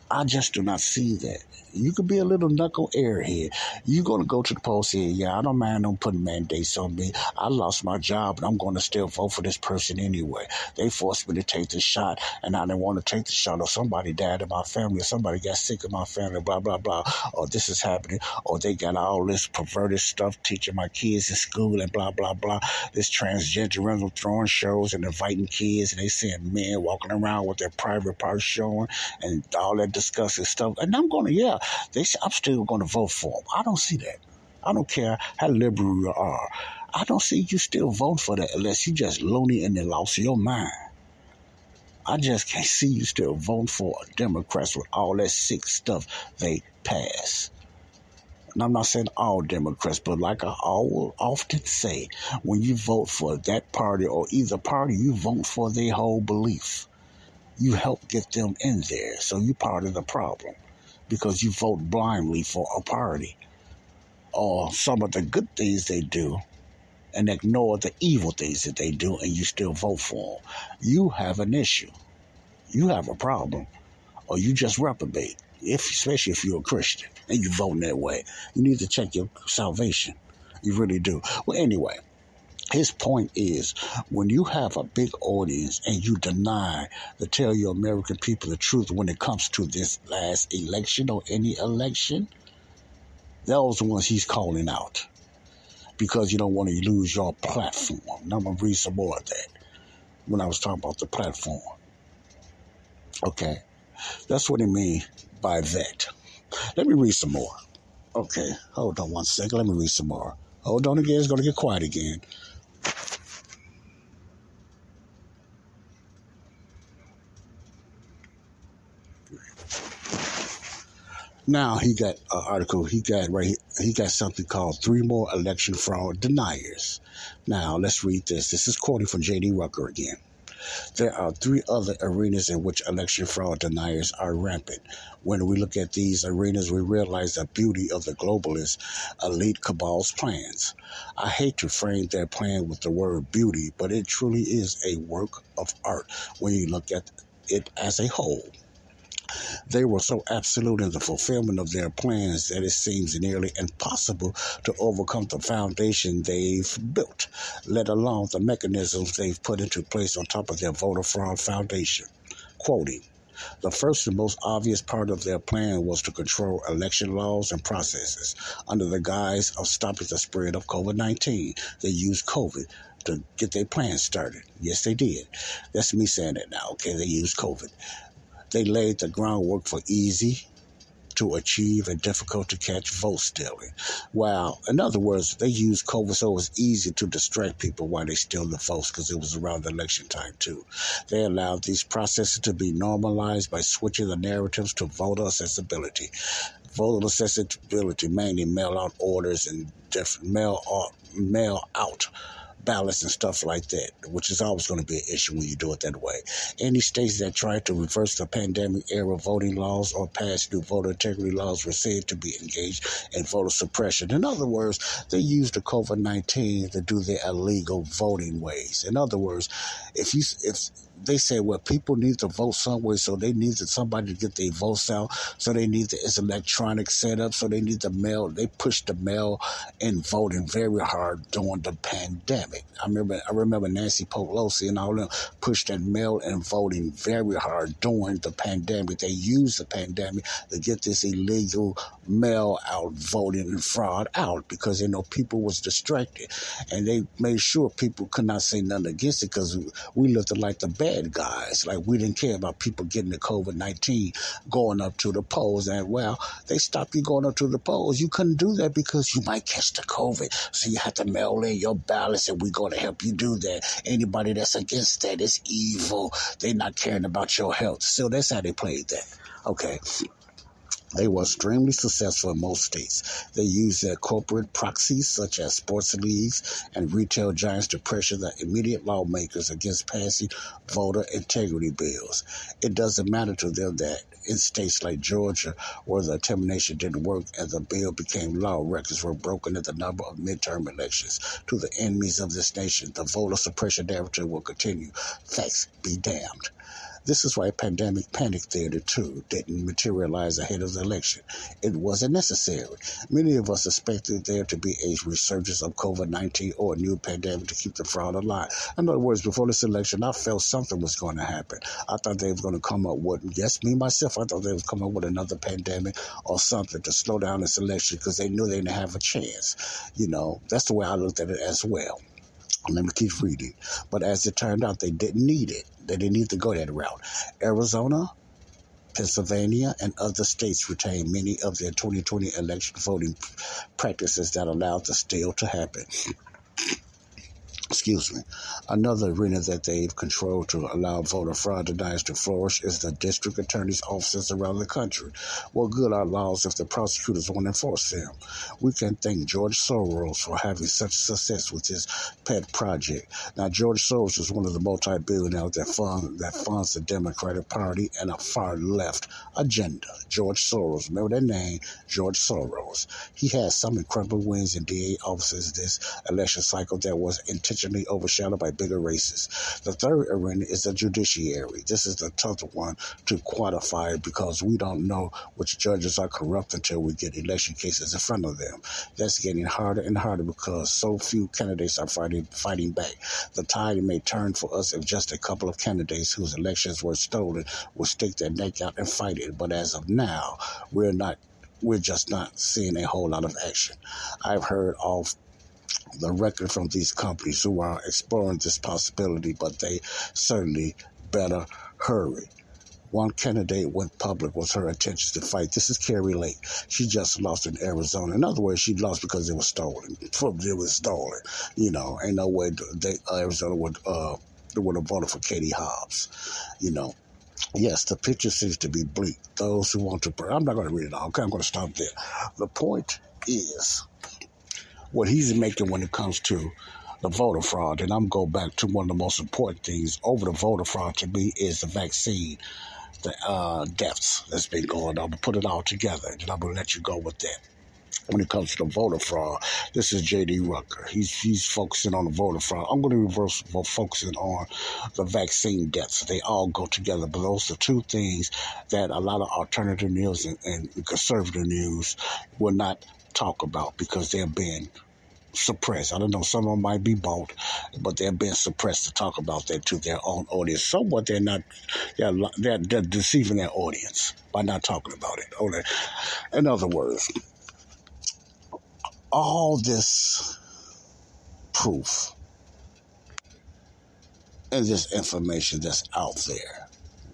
I just do not see that. You could be a little knuckle airhead. You're going to go to the poll say, yeah, I don't mind them putting mandates on me. I lost my job, but I'm going to still vote for this person anyway. They forced me to take the shot, and I didn't want to take the shot, or somebody died in my family, or somebody got sick in my family, blah, blah, blah, or this is happening, or they got all this perverted stuff teaching my kids in school, and blah, blah, blah. This transgenderism throwing shows and inviting kids, and they seeing men walking around with their private parts showing, and all that disgusting stuff. And I'm going to, yeah, they I'm still going to vote for them. I don't see that. I don't care how liberal you are. I don't see you still vote for that unless you just loony and then lost your mind. I just can't see you still vote for Democrats with all that sick stuff they pass. And I'm not saying all Democrats, but like I will often say, when you vote for that party or either party, you vote for their whole belief. You help get them in there, so you're part of the problem because you vote blindly for a party or some of the good things they do and ignore the evil things that they do and you still vote for them. You have an issue. You have a problem. Or you just reprobate, if, especially if you're a Christian and you vote that way. You need to check your salvation. You really do. Well, anyway, his point is when you have a big audience and you deny to tell your American people the truth when it comes to this last election or any election, those are the ones he's calling out because you don't want to lose your platform. And I'm going to read some more of that when I was talking about the platform. Okay, that's what he mean by that. Let me read some more. Okay, hold on one second. Let me read some more. Hold on again. It's going to get quiet again. Now he got an article. He got right. He got something called three more election fraud deniers. Now let's read this. This is quoting from J.D. Rucker again. There are three other arenas in which election fraud deniers are rampant. When we look at these arenas, we realize the beauty of the globalist elite cabal's plans. I hate to frame their plan with the word beauty, but it truly is a work of art when you look at it as a whole. They were so absolute in the fulfillment of their plans that it seems nearly impossible to overcome the foundation they've built, let alone the mechanisms they've put into place on top of their voter fraud foundation. Quoting, the first and most obvious part of their plan was to control election laws and processes. Under the guise of stopping the spread of COVID 19, they used COVID to get their plan started. Yes, they did. That's me saying it now, okay? They used COVID. They laid the groundwork for easy to achieve and difficult to catch vote stealing. Wow. In other words, they used COVID so it was easy to distract people while they steal the votes because it was around election time too. They allowed these processes to be normalized by switching the narratives to voter accessibility. Voter accessibility mainly mail out orders and different mail out, mail out ballots and stuff like that, which is always going to be an issue when you do it that way. Any states that tried to reverse the pandemic era voting laws or pass new voter integrity laws were said to be engaged in voter suppression. In other words, they used the COVID 19 to do their illegal voting ways. In other words, if you, if, they say, well, people need to vote somewhere, so they needed somebody to get their votes out. So they need the, it's electronic setup. So they need the mail. They pushed the mail and voting very hard during the pandemic. I remember, I remember Nancy Pelosi and all them pushed that mail and voting very hard during the pandemic. They used the pandemic to get this illegal mail out voting and fraud out because they know people was distracted, and they made sure people could not say nothing against it because we looked like the bad guys. Like we didn't care about people getting the COVID 19 going up to the polls. And well, they stopped you going up to the polls. You couldn't do that because you might catch the COVID. So you have to mail in your ballots and we're going to help you do that. Anybody that's against that is evil. They're not caring about your health. So that's how they played that. Okay. They were extremely successful in most states. They used their corporate proxies, such as sports leagues and retail giants, to pressure the immediate lawmakers against passing voter integrity bills. It doesn't matter to them that in states like Georgia, where the termination didn't work and the bill became law, records were broken at the number of midterm elections. To the enemies of this nation, the voter suppression narrative will continue. Facts be damned. This is why pandemic panic theater two didn't materialize ahead of the election. It wasn't necessary. Many of us expected there to be a resurgence of COVID 19 or a new pandemic to keep the fraud alive. In other words, before this election, I felt something was going to happen. I thought they were going to come up with, yes, me myself, I thought they would come up with another pandemic or something to slow down this election because they knew they didn't have a chance. You know, that's the way I looked at it as well. Let me keep reading. But as it turned out, they didn't need it. They didn't need to go that route. Arizona, Pennsylvania, and other states retain many of their 2020 election voting practices that allowed the steal to happen excuse me. Another arena that they've controlled to allow voter fraud deniers to flourish is the district attorney's offices around the country. What good are laws if the prosecutors won't enforce them? We can thank George Soros for having such success with his pet project. Now, George Soros is one of the multi-billionaires that fund that funds the Democratic Party and a far left agenda. George Soros, remember that name, George Soros. He has some incredible wins in DA offices this election cycle that was intentional intentionally overshadowed by bigger races. The third arena is the judiciary. This is the tough one to quantify because we don't know which judges are corrupt until we get election cases in front of them. That's getting harder and harder because so few candidates are fighting fighting back. The tide may turn for us if just a couple of candidates whose elections were stolen will stick their neck out and fight it. But as of now, we're not we're just not seeing a whole lot of action. I've heard of the record from these companies who are exploring this possibility, but they certainly better hurry. One candidate went public with her intentions to fight. This is Kari Lake. She just lost in Arizona. In other words, she lost because it was stolen. <laughs> It was stolen. You know, ain't no way they, Arizona would uh, would have voted for Katie Hobbs. You know, yes, the picture seems to be bleak. Those who want to, I'm not going to read it all. Okay, I'm going to stop there. The point is what he's making when it comes to the voter fraud. And I'm going back to one of the most important things over the voter fraud to me is the vaccine, the uh, deaths that's been going on. But put it all together, and I'm to let you go with that. When it comes to the voter fraud, this is J.D. Rucker. He's he's focusing on the voter fraud. I'm going to reverse focusing on the vaccine deaths. They all go together, but those are two things that a lot of alternative news and, and conservative news will not talk about because they're being suppressed. I don't know, some of them might be bought, but they're being suppressed to talk about that to their own audience. Somewhat they're not, they're, they're, they're deceiving their audience by not talking about it. In other words, all this proof and this information that's out there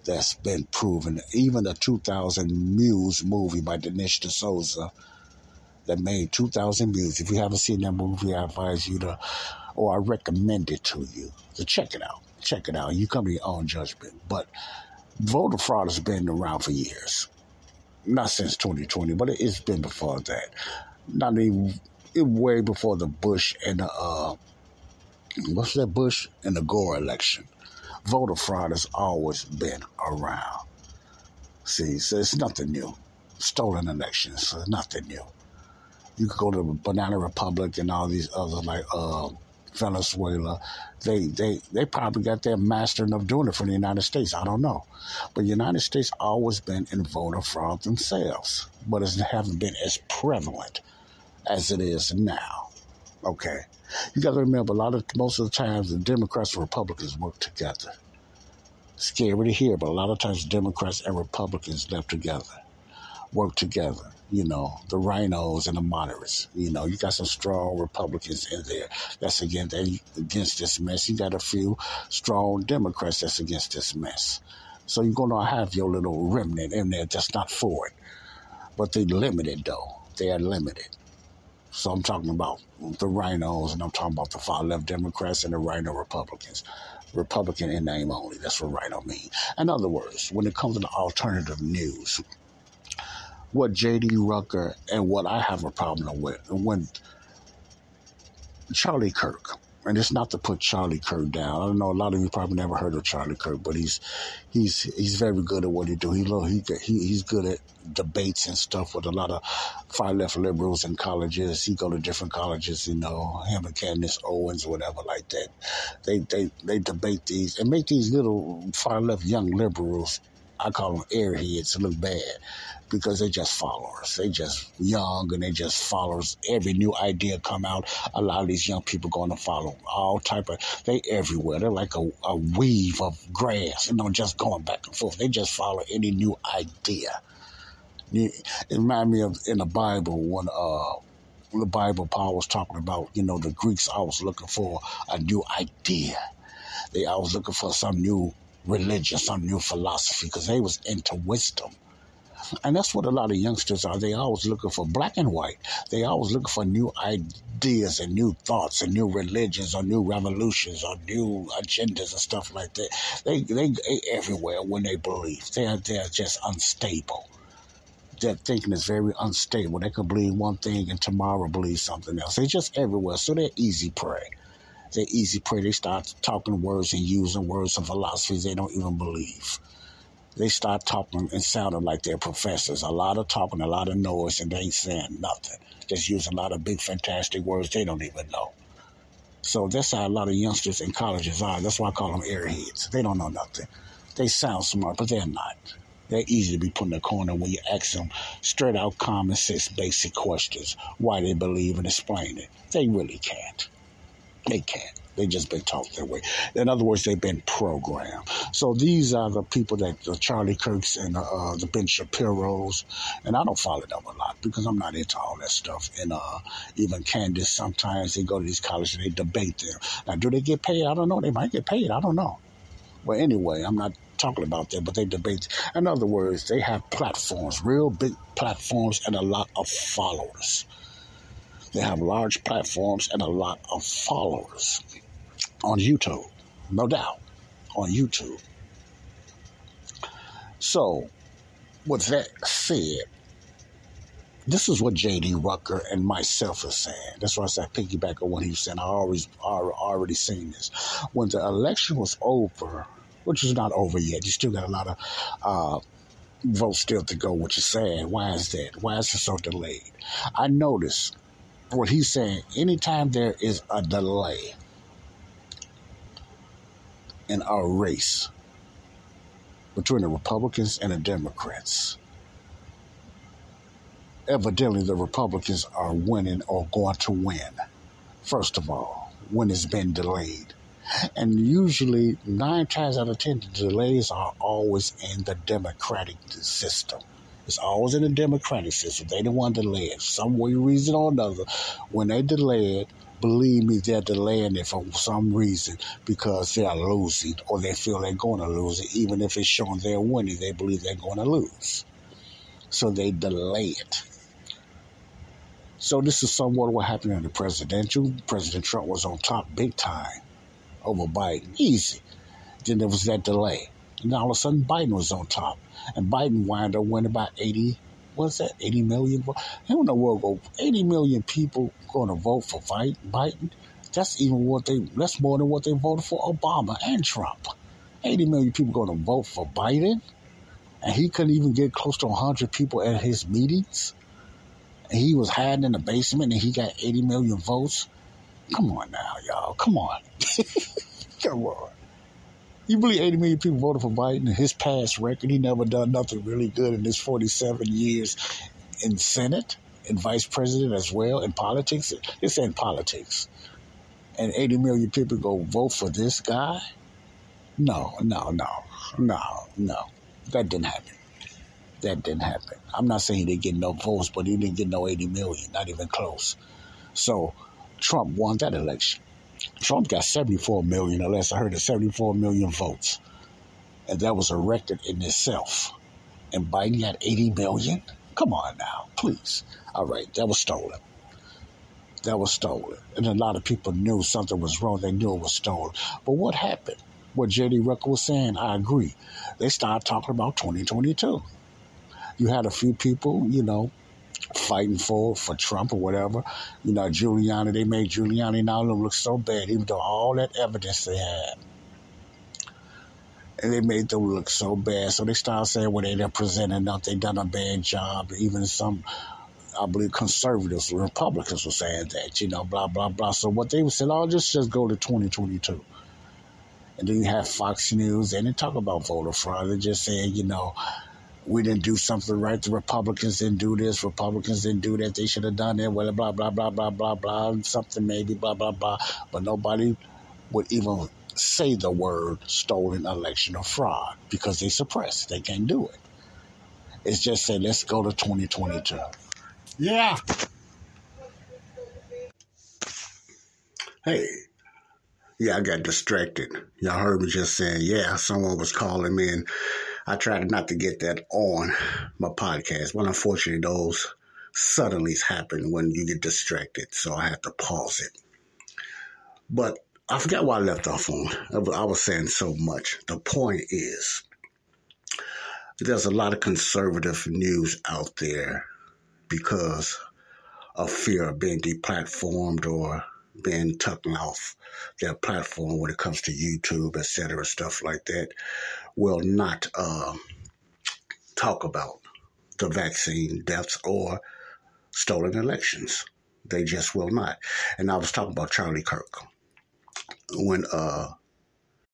that's been proven, even the 2000 Mules movie by Dinesh D'Souza that made 2,000 views. If you haven't seen that movie, I advise you to, or I recommend it to you to check it out. Check it out. You come to your own judgment. But voter fraud has been around for years. Not since 2020, but it's been before that. Not even it way before the Bush and the, uh, what's that Bush and the Gore election. Voter fraud has always been around. See, so it's nothing new. Stolen elections, so nothing new. You could go to Banana Republic and all these other like uh, Venezuela. They they they probably got their mastering of doing it for the United States. I don't know, but the United States always been in voter fraud themselves, but it hasn't been as prevalent as it is now. Okay, you got to remember a lot of most of the times the Democrats and Republicans work together. Scary to hear, but a lot of times Democrats and Republicans left together, work together you know, the rhinos and the moderates. You know, you got some strong Republicans in there that's against against this mess. You got a few strong Democrats that's against this mess. So you're gonna have your little remnant in there that's not for it. But they're limited though. They are limited. So I'm talking about the rhinos and I'm talking about the far left Democrats and the rhino Republicans. Republican in name only. That's what rhino means. In other words, when it comes to alternative news, what J.D. Rucker and what I have a problem with. and When Charlie Kirk, and it's not to put Charlie Kirk down. I don't know. A lot of you probably never heard of Charlie Kirk, but he's he's he's very good at what he do. He he, he he's good at debates and stuff with a lot of far left liberals in colleges. He go to different colleges, you know, him and Candace Owens, whatever like that. They they they debate these and make these little far left young liberals. I call them airheads. Look bad because they just followers. They just young and they just followers. Every new idea come out, a lot of these young people going to follow all type of. They everywhere. They're like a, a weave of grass, you know, just going back and forth. They just follow any new idea. It reminds me of in the Bible when uh the Bible Paul was talking about, you know, the Greeks always looking for a new idea. They always looking for some new religion, some new philosophy, because they was into wisdom. And that's what a lot of youngsters are. They always looking for black and white. They always looking for new ideas and new thoughts and new religions or new revolutions or new agendas and stuff like that. They they, they everywhere when they believe. They're they're just unstable. Their thinking is very unstable. They could believe one thing and tomorrow believe something else. They're just everywhere. So they're easy prey. They're easy prey. They start talking words and using words and philosophies they don't even believe they start talking and sounding like they're professors. A lot of talking, a lot of noise, and they ain't saying nothing. Just using a lot of big, fantastic words they don't even know. So that's how a lot of youngsters in colleges are. That's why I call them airheads. They don't know nothing. They sound smart, but they're not. They're easy to be put in the corner when you ask them straight out common sense basic questions why they believe and explain it. They really can't. They can't. They just been taught that way. In other words, they've been programmed. So these are the people that the Charlie Kirks and uh, the Ben Shapiro's, and I don't follow them a lot because I'm not into all that stuff. And uh, even Candace, sometimes they go to these colleges and they debate them. Now, do they get paid? I don't know. They might get paid. I don't know. Well, anyway, I'm not talking about that, but they debate. In other words, they have platforms, real big platforms, and a lot of followers. They have large platforms and a lot of followers on YouTube, no doubt, on YouTube. So, with that said, this is what J.D. Rucker and myself are saying. That's why I said piggyback on what he was saying. I always already seen this. When the election was over, which is not over yet, you still got a lot of uh, votes still to go, which is sad. Why is that? Why is it so delayed? I notice what he's saying. Anytime there is a delay, in our race between the Republicans and the Democrats. Evidently, the Republicans are winning or going to win, first of all, when it's been delayed. And usually, nine times out of ten, the delays are always in the Democratic system. It's always in the Democratic system. They don't want to delay it. Some way, reason or another, when they delay it, believe me, they're delaying it for some reason because they are losing or they feel they're going to lose it. Even if it's showing they're winning, they believe they're going to lose. So they delay it. So this is somewhat what happened in the presidential. President Trump was on top big time over Biden. Easy. Then there was that delay. And all of a sudden Biden was on top. And Biden wound up winning by 80 what's that, 80 million? I don't know where go. 80 million people going to vote for Biden. That's even what they, that's more than what they voted for Obama and Trump. 80 million people going to vote for Biden. And he couldn't even get close to 100 people at his meetings. And he was hiding in the basement and he got 80 million votes. Come on now, y'all. Come on. <laughs> Come on. You believe 80 million people voted for Biden? His past record, he never done nothing really good in his 47 years in Senate and vice president as well in politics. It's in politics. And 80 million people go vote for this guy? No, no, no, no, no. That didn't happen. That didn't happen. I'm not saying he didn't get no votes, but he didn't get no 80 million, not even close. So Trump won that election. Trump got 74 million, unless I heard it, 74 million votes. And that was a record in itself. And Biden got 80 million? Come on now, please. All right, that was stolen. That was stolen. And a lot of people knew something was wrong. They knew it was stolen. But what happened? What J.D. Rucker was saying, I agree. They started talking about 2022. You had a few people, you know, fighting for for Trump or whatever. You know, Giuliani, they made Giuliani now look so bad, even though all that evidence they had. And they made them look so bad. So they started saying, well, they didn't present enough, they done a bad job. Even some, I believe, conservatives, or Republicans were saying that, you know, blah, blah, blah. So what they would say, oh, just, just go to 2022. And then you have Fox News, and they talk about voter fraud. They just saying, you know, we didn't do something right. The Republicans didn't do this. Republicans didn't do that. They should have done it. Well, blah, blah, blah, blah, blah, blah. Something maybe, blah, blah, blah. But nobody would even say the word stolen election or fraud because they suppress it. They can't do it. It's just say, let's go to 2022. Yeah. Hey. Yeah, I got distracted. Y'all heard me just saying, yeah, someone was calling me and I tried not to get that on my podcast. But unfortunately, those suddenlies happen when you get distracted. So I had to pause it. But I forgot why I left off on. I was saying so much. The point is, there's a lot of conservative news out there because of fear of being deplatformed or being taken off their platform when it comes to YouTube, etc., stuff like that, will not uh, talk about the vaccine deaths or stolen elections. They just will not. And I was talking about Charlie Kirk when uh,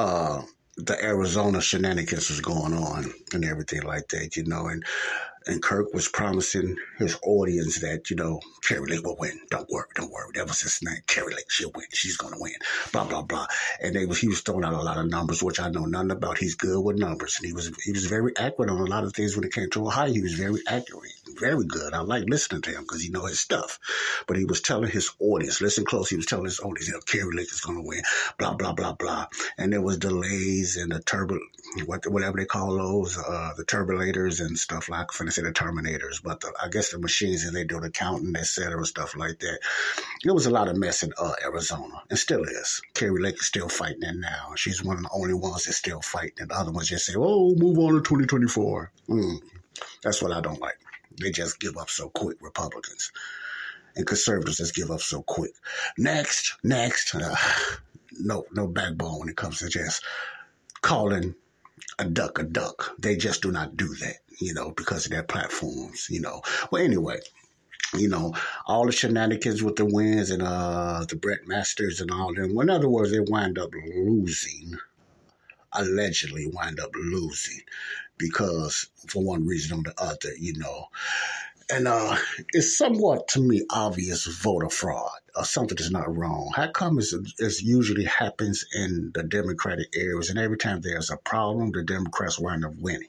Uh, the Arizona shenanigans was going on and everything like that, you know, and and Kirk was promising his audience that, you know, Kari Lake will win. Don't worry, don't worry. That was his name. Lake, she'll win. She's gonna win. Blah blah blah. And they was he was throwing out a lot of numbers, which I know nothing about. He's good with numbers, and he was he was very accurate on a lot of things when it came to Ohio. He was very accurate very good. I like listening to him because he know his stuff. But he was telling his audience, listen close, he was telling his audience, you know, Kari Lake is going to win, blah, blah, blah, blah. And there was delays and the turbo, what, whatever they call those, uh, the turbulators and stuff like, going the terminators, but the, I guess the machines that they do the counting, et cetera, and stuff like that. It was a lot of mess in uh, Arizona and still is. Kari Lake is still fighting it now. She's one of the only ones that's still fighting and the other ones just say, oh, move on to 2024. Mm. That's what I don't like. They just give up so quick, Republicans. And conservatives just give up so quick. Next, next, uh, no, no backbone when it comes to just calling a duck a duck. They just do not do that, you know, because of their platforms, you know. Well, anyway, you know, all the shenanigans with the wins and uh the Brett Masters and all them. Well, In other words, they wind up losing, allegedly wind up losing because for one reason or the other, you know. And uh, it's somewhat to me obvious voter fraud or something that's not wrong. How come it's, it usually happens in the Democratic areas, and every time there's a problem, the Democrats wind up winning?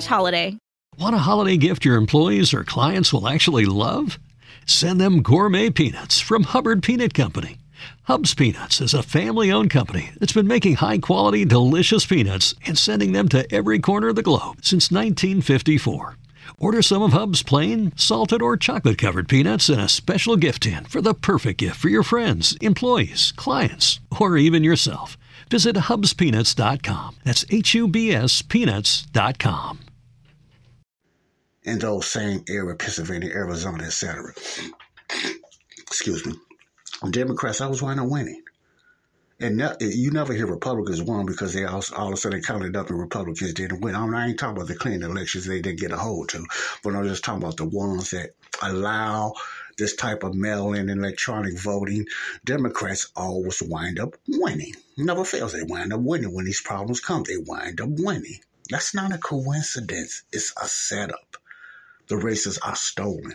slash holiday. Want a holiday gift your employees or clients will actually love? Send them gourmet peanuts from Hubbard Peanut Company. Hubs Peanuts is a family owned company that's been making high quality, delicious peanuts and sending them to every corner of the globe since 1954. Order some of Hub's plain, salted, or chocolate covered peanuts in a special gift tin for the perfect gift for your friends, employees, clients, or even yourself. Visit hubspeanuts.com. That's H U B S peanuts.com. In those same area, Pennsylvania, Arizona, etc. Excuse me. Democrats, was why not winning. And you never hear Republicans won because they all, all of a sudden counted up and Republicans didn't win. I, mean, I ain't talking about the clean elections they didn't get a hold to, but I'm just talking about the ones that allow this type of mail-in electronic voting. Democrats always wind up winning. Never fails. They wind up winning when these problems come. They wind up winning. That's not a coincidence. It's a setup. The races are stolen.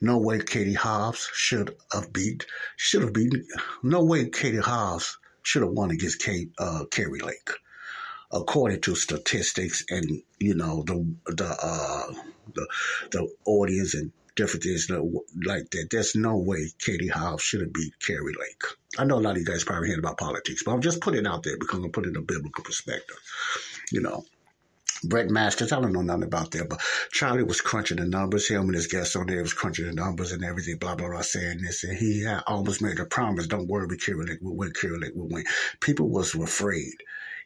No way Katie Hobbs should have beat should have beaten. No way Katie Hobbs should have won against Kate uh, Kari Lake, according to statistics and you know the the uh, the, the audience and different things like that. There's no way Katie Hobbs should have beat Kari Lake. I know a lot of you guys probably heard about politics, but I'm just putting it out there because I'm putting a biblical perspective. You know. Brett Masters, I don't know nothing about that, but Charlie was crunching the numbers. Him and his guests on there was crunching the numbers and everything, blah, blah, blah, saying this. And he almost made a promise, don't worry, we Kari Lake will win, will win. People was afraid.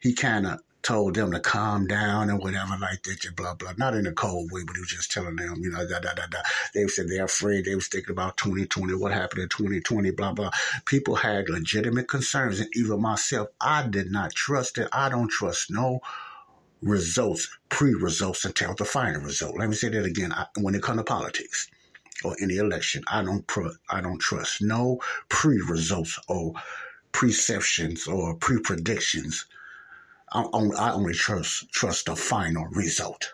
He kind of told them to calm down and whatever like that, blah, blah. Not in a cold way, but he was just telling them, you know, da, da, da, da. They said they're afraid. They was thinking about 2020, what happened in 2020, blah, blah. People had legitimate concerns. And even myself, I did not trust it. I don't trust no results, pre-results until the final result. Let me say that again. I, when it comes to politics or any election, I don't pro, I don't trust no pre-results or preceptions or pre-predictions. I, I only trust trust the final result.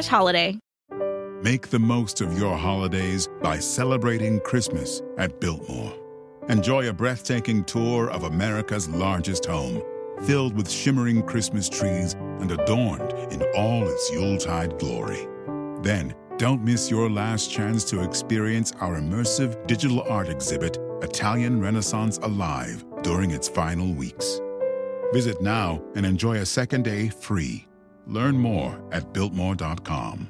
holiday. Make the most of your holidays by celebrating Christmas at Biltmore. Enjoy a breathtaking tour of America's largest home, filled with shimmering Christmas trees and adorned in all its Yuletide glory. Then, don't miss your last chance to experience our immersive digital art exhibit, Italian Renaissance Alive, during its final weeks. Visit now and enjoy a second day free. Learn more at Biltmore.com.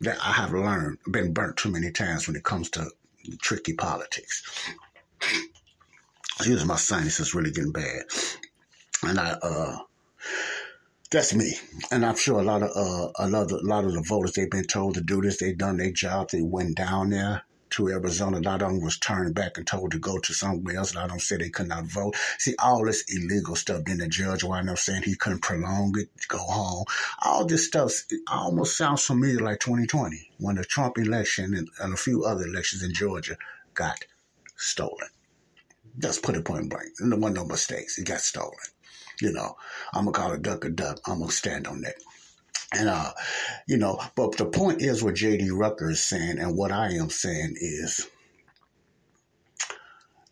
That I have learned, been burnt too many times when it comes to tricky politics. Excuse my sinus is really getting bad. And I, uh, that's me. And I'm sure a lot of, uh, a lot of, a lot of the voters, they've been told to do this. They've done their job. They went down there to Arizona. A lot of them was turned back and told to go to somewhere else. A lot of them said they could not vote. See, all this illegal stuff. Then the judge wound up saying he couldn't prolong it, go home. All this stuff almost sounds familiar like 2020 when the Trump election and, and a few other elections in Georgia got stolen. Just put it point blank. There wasn't no mistakes. It got stolen. You know, I'm gonna call a duck a duck. I'm gonna stand on that. And uh, you know, but the point is what J.D. Rucker is saying, and what I am saying is,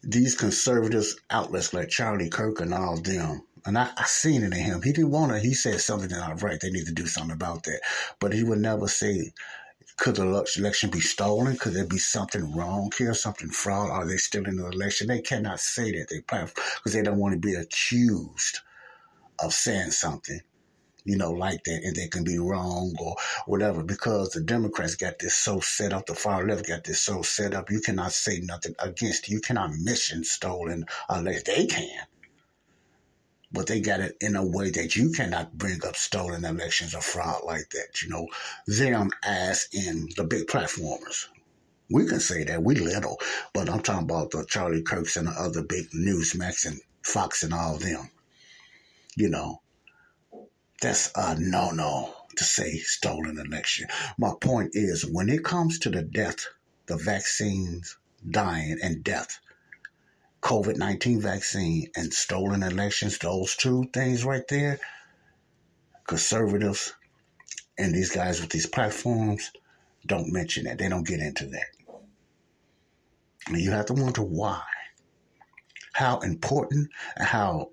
these conservatives outlets like Charlie Kirk and all them, and I, I seen it in him. He didn't want to. He said something that I'm right. They need to do something about that. But he would never say, could the election be stolen? Could there be something wrong here, something fraud? Are they still in the election? They cannot say that they because they don't want to be accused of saying something you know, like that, and they can be wrong or whatever, because the Democrats got this so set up, the far left got this so set up, you cannot say nothing against, you cannot mention stolen unless they can. But they got it in a way that you cannot bring up stolen elections or fraud like that, you know, them as in the big platformers. We can say that we little, but I'm talking about the Charlie Kirks and the other big Newsmax and Fox and all them. You know, that's a no no to say stolen election. My point is when it comes to the death, the vaccines dying and death, COVID 19 vaccine and stolen elections, those two things right there, conservatives and these guys with these platforms don't mention that. They don't get into that. And you have to wonder why. How important how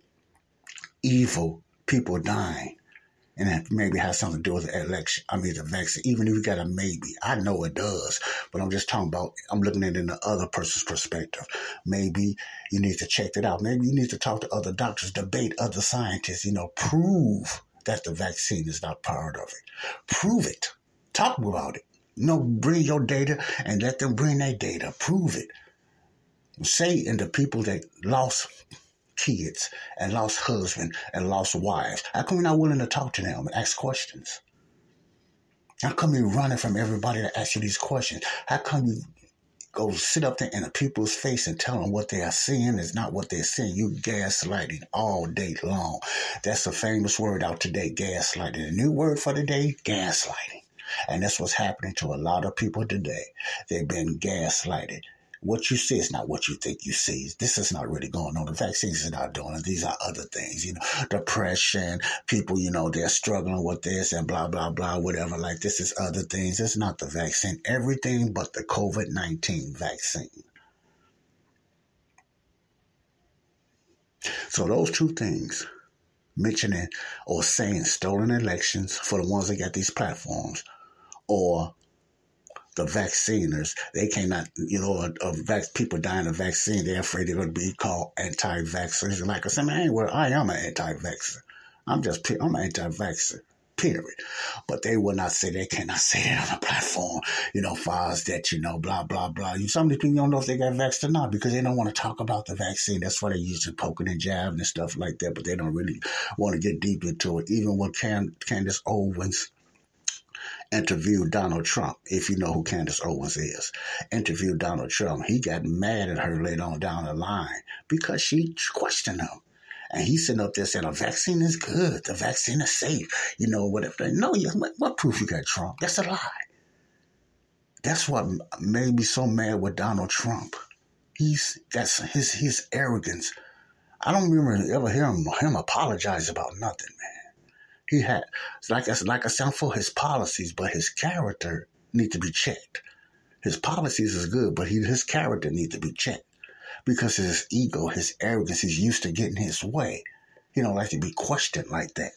evil people dying and that maybe has something to do with the election. I mean, the vaccine, even if you got a maybe, I know it does, but I'm just talking about, I'm looking at it in the other person's perspective. Maybe you need to check it out. Maybe you need to talk to other doctors, debate other scientists, you know, prove that the vaccine is not part of it. Prove it. Talk about it. You know, bring your data and let them bring their data. Prove it. Say in the people that lost kids and lost husbands and lost wives? How come you're not willing to talk to them and ask questions? How come you're running from everybody to ask you these questions? How come you go sit up there in a people's face and tell them what they are seeing is not what they're seeing? You gaslighting all day long. That's a famous word out today, gaslighting. A new word for today, gaslighting. And that's what's happening to a lot of people today. They've been gaslighted what you see is not what you think you see. This is not really going on. The vaccines is not doing it. These are other things, you know, depression, people, you know, they're struggling with this and blah, blah, blah, whatever. Like this is other things. It's not the vaccine. Everything but the COVID 19 vaccine. So those two things, mentioning or saying stolen elections for the ones that got these platforms, or the vacciners. They cannot, you know, of vac- people dying of vaccine. They're afraid they're going to be called anti-vaxxers. Like I said, man, where I am an anti-vaxxer. I'm just, I'm an anti-vaxxer. Period. But they will not say they cannot say that on a platform, you know, as that, you know, blah, blah, blah. You Some of these people don't know if they got vaccinated or not because they don't want to talk about the vaccine. That's why they use the poking and jabbing and stuff like that, but they don't really want to get deep into it. Even with Can- Candace Owens interviewed Donald Trump, if you know who Candace Owens is, interviewed Donald Trump. He got mad at her later on down the line because she questioned him. And he's sitting up there saying, a vaccine is good. The vaccine is safe. You know, whatever. No, what, what proof you got, Trump? That's a lie. That's what made me so mad with Donald Trump. He's, that's his, his arrogance. I don't remember ever hearing him apologize about nothing, man. He had, like I like I said, for his policies, but his character need to be checked. His policies is good, but he, his character need to be checked because his ego, his arrogance, he's used to getting his way. He don't like to be questioned like that.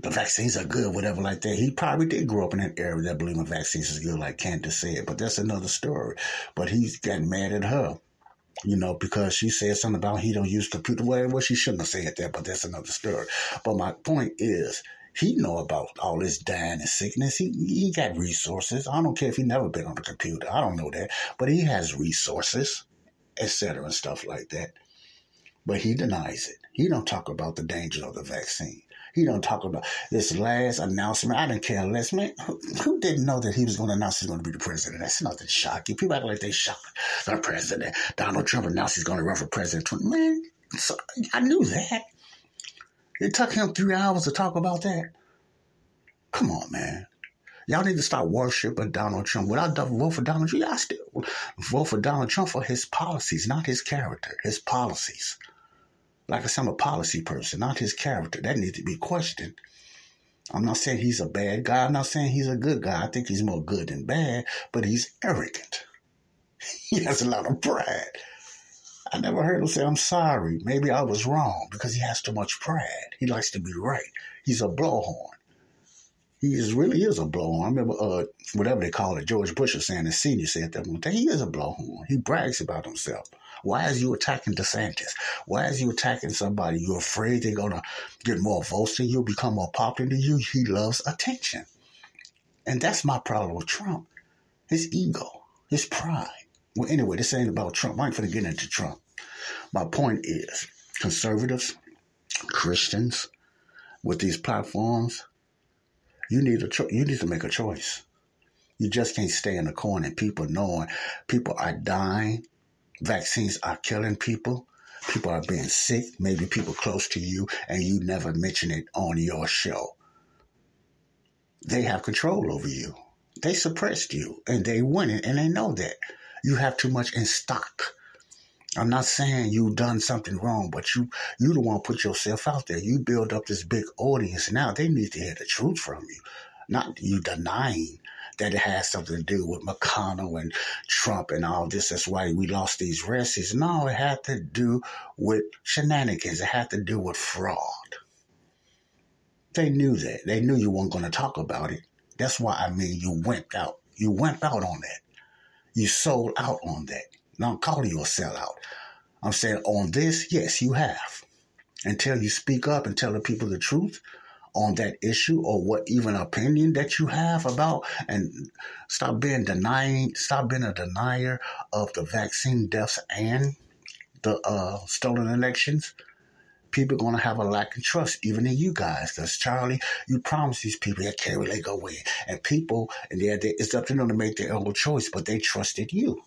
The vaccines are good, whatever like that. He probably did grow up in an area that believed in vaccines is good, like Candace said, but that's another story. But he's got mad at her you know, because she said something about he don't use computer. Well, she shouldn't have said that, but that's another story. But my point is, he know about all this dying and sickness. He he got resources. I don't care if he never been on a computer. I don't know that, but he has resources, etc. and stuff like that. But he denies it. He don't talk about the danger of the vaccine. He don't talk about this last announcement. I didn't care less, man. Who, who didn't know that he was going to announce he's going to be the president? That's nothing shocking. People act like they shocked. The president, Donald Trump announced he's going to run for president. Man, so, I knew that. It took him three hours to talk about that. Come on, man. Y'all need to start worshiping Donald Trump. Without vote for Donald Trump, I still vote for Donald Trump for his policies, not his character, his policies. Like I said, I'm a policy person, not his character. That needs to be questioned. I'm not saying he's a bad guy. I'm not saying he's a good guy. I think he's more good than bad, but he's arrogant. <laughs> he has a lot of pride. I never heard him say, I'm sorry. Maybe I was wrong because he has too much pride. He likes to be right. He's a blowhorn. He is really is a blowhorn. I remember uh, whatever they call it, George Bush was saying, the senior said that one day, he is a blowhorn. He brags about himself. Why is you attacking DeSantis? Why is you attacking somebody? You're afraid they're gonna get more votes than you, become more popular than you. He loves attention. And that's my problem with Trump. His ego, his pride. Well, anyway, this ain't about Trump. I ain't gonna get into Trump. My point is, conservatives, Christians, with these platforms, you need a cho- you need to make a choice. You just can't stay in the corner people knowing people are dying, vaccines are killing people, people are being sick, maybe people close to you, and you never mention it on your show. They have control over you. They suppressed you and they win it and they know that. You have too much in stock. I'm not saying you done something wrong, but you you the one put yourself out there. You build up this big audience. Now they need to hear the truth from you, not you denying that it has something to do with McConnell and Trump and all this. That's why we lost these races. No, it had to do with shenanigans. It had to do with fraud. They knew that. They knew you weren't going to talk about it. That's why I mean you went out. You went out on that. You sold out on that. Now I'm calling you a sellout. I'm saying on this, yes, you have. Until you speak up and tell the people the truth on that issue or what even opinion that you have about and stop being denying stop being a denier of the vaccine deaths and the uh, stolen elections people going to have a lack of trust, even in you guys. Because Charlie, you promised these people that carry they go in, and people, and they, they, it's up to them to make their own choice. But they trusted you.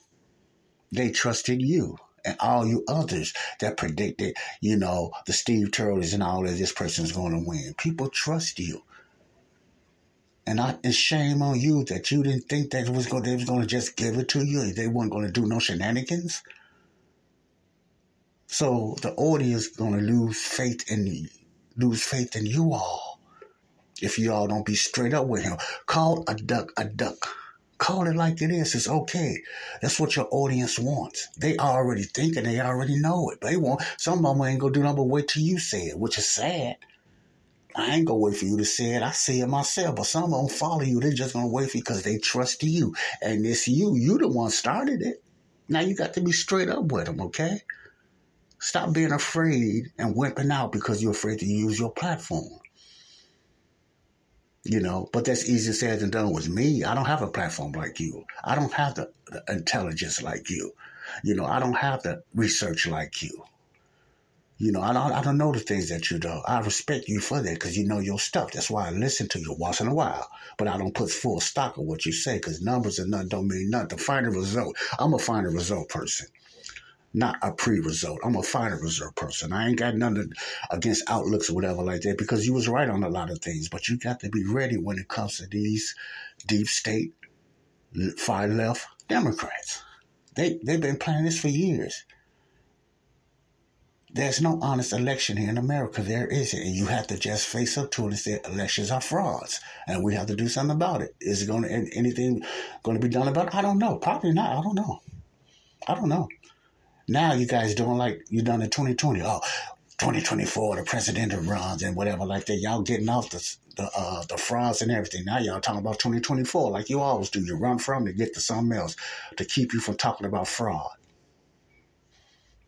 They trusted you. And all you others that predicted, you know, the Steve Turleys and all that this person's going to win. People trust you. And I, it's shame on you that you didn't think that was going, they was going to just give it to you. They weren't going to do no shenanigans. So the audience gonna lose faith in lose faith in you all if y'all don't be straight up with him. Call a duck a duck. Call it like it is. It's okay. That's what your audience wants. They already think and they already know it. They want some of them ain't gonna do nothing but wait till you say it, which is sad. I ain't gonna wait for you to say it. I say it myself. But some of them follow you. They're just gonna wait for you because they trust you. And it's you. You the one started it. Now you got to be straight up with them, okay? Stop being afraid and wimping out because you're afraid to use your platform. You know, but that's easier said than done with me. I don't have a platform like you. I don't have the, the intelligence like you. You know, I don't have the research like you. You know, I don't, I don't know the things that you do. I respect you for that because you know your stuff. That's why I listen to you once in a while. But I don't put full stock of what you say because numbers and nothing don't mean nothing. Find a result, I'm a find a result person not a pre-result. I'm a final result person. I ain't got nothing against outlooks or whatever like that because you was right on a lot of things. But you got to be ready when it comes to these deep state, far left Democrats. They they've been planning this for years. There's no honest election here in America. There isn't. And you have to just face up to it and say elections are frauds. And we have to do something about it. Is it going to, anything going to be done about it? I don't know. Probably not. I don't know. I don't know. Now you guys doing like you done in 2020. Oh, 2024, the presidential runs and whatever like that. Y'all getting off the the uh, the frauds and everything. Now y'all talking about 2024 like you always do. You run from to get to something else to keep you from talking about fraud.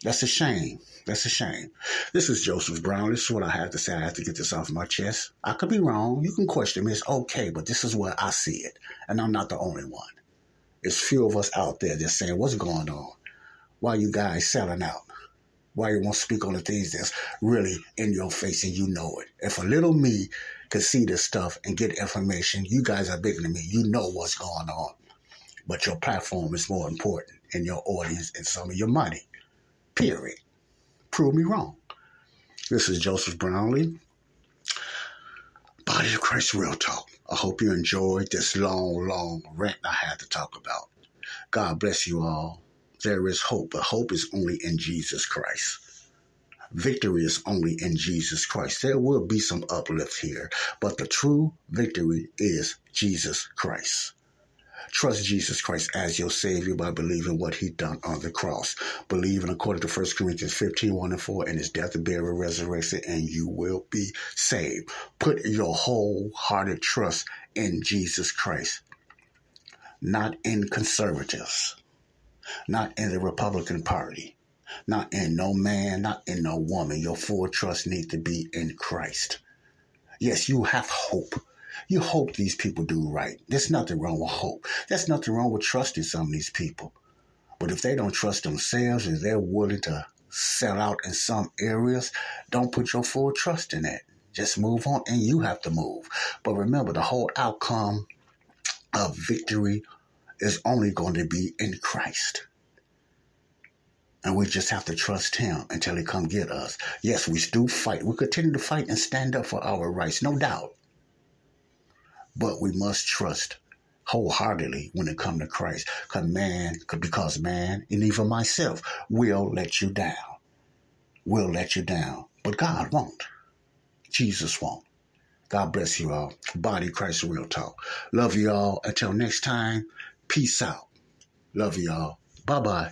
That's a shame. That's a shame. This is Joseph Brown. This is what I have to say. I have to get this off my chest. I could be wrong. You can question me. It's okay, but this is where I see it. And I'm not the only one. There's few of us out there just saying, what's going on? Why you guys selling out. Why you won't speak on the things that's really in your face and you know it. If a little me could see this stuff and get information, you guys are bigger than me. You know what's going on. But your platform is more important and your audience and some of your money. Period. Prove me wrong. This is Joseph Brownlee. Body of Christ Real Talk. I hope you enjoyed this long, long rant I had to talk about. God bless you all there is hope, but hope is only in Jesus Christ. Victory is only in Jesus Christ. There will be some uplift here, but the true victory is Jesus Christ. Trust Jesus Christ as your Savior by believing what He done on the cross. Believing according to 1 Corinthians 15, 1 and 4, in His death, burial, resurrection, and you will be saved. Put your wholehearted trust in Jesus Christ, not in conservatives, not in the Republican Party, not in no man, not in no woman. Your full trust needs to be in Christ. Yes, you have hope. You hope these people do right. There's nothing wrong with hope. There's nothing wrong with trusting some of these people. But if they don't trust themselves and they're willing to sell out in some areas, don't put your full trust in that. Just move on and you have to move. But remember, the whole outcome of victory is only going to be in Christ. And we just have to trust him until he come get us. Yes, we still fight. We continue to fight and stand up for our rights, no doubt. But we must trust wholeheartedly when it come to Christ. Cause man, because man, and even myself, will let you down. Will let you down. But God won't. Jesus won't. God bless you all. Body Christ Real Talk. Love you all. Until next time, peace out. Love you all. Bye bye.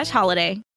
slash holiday.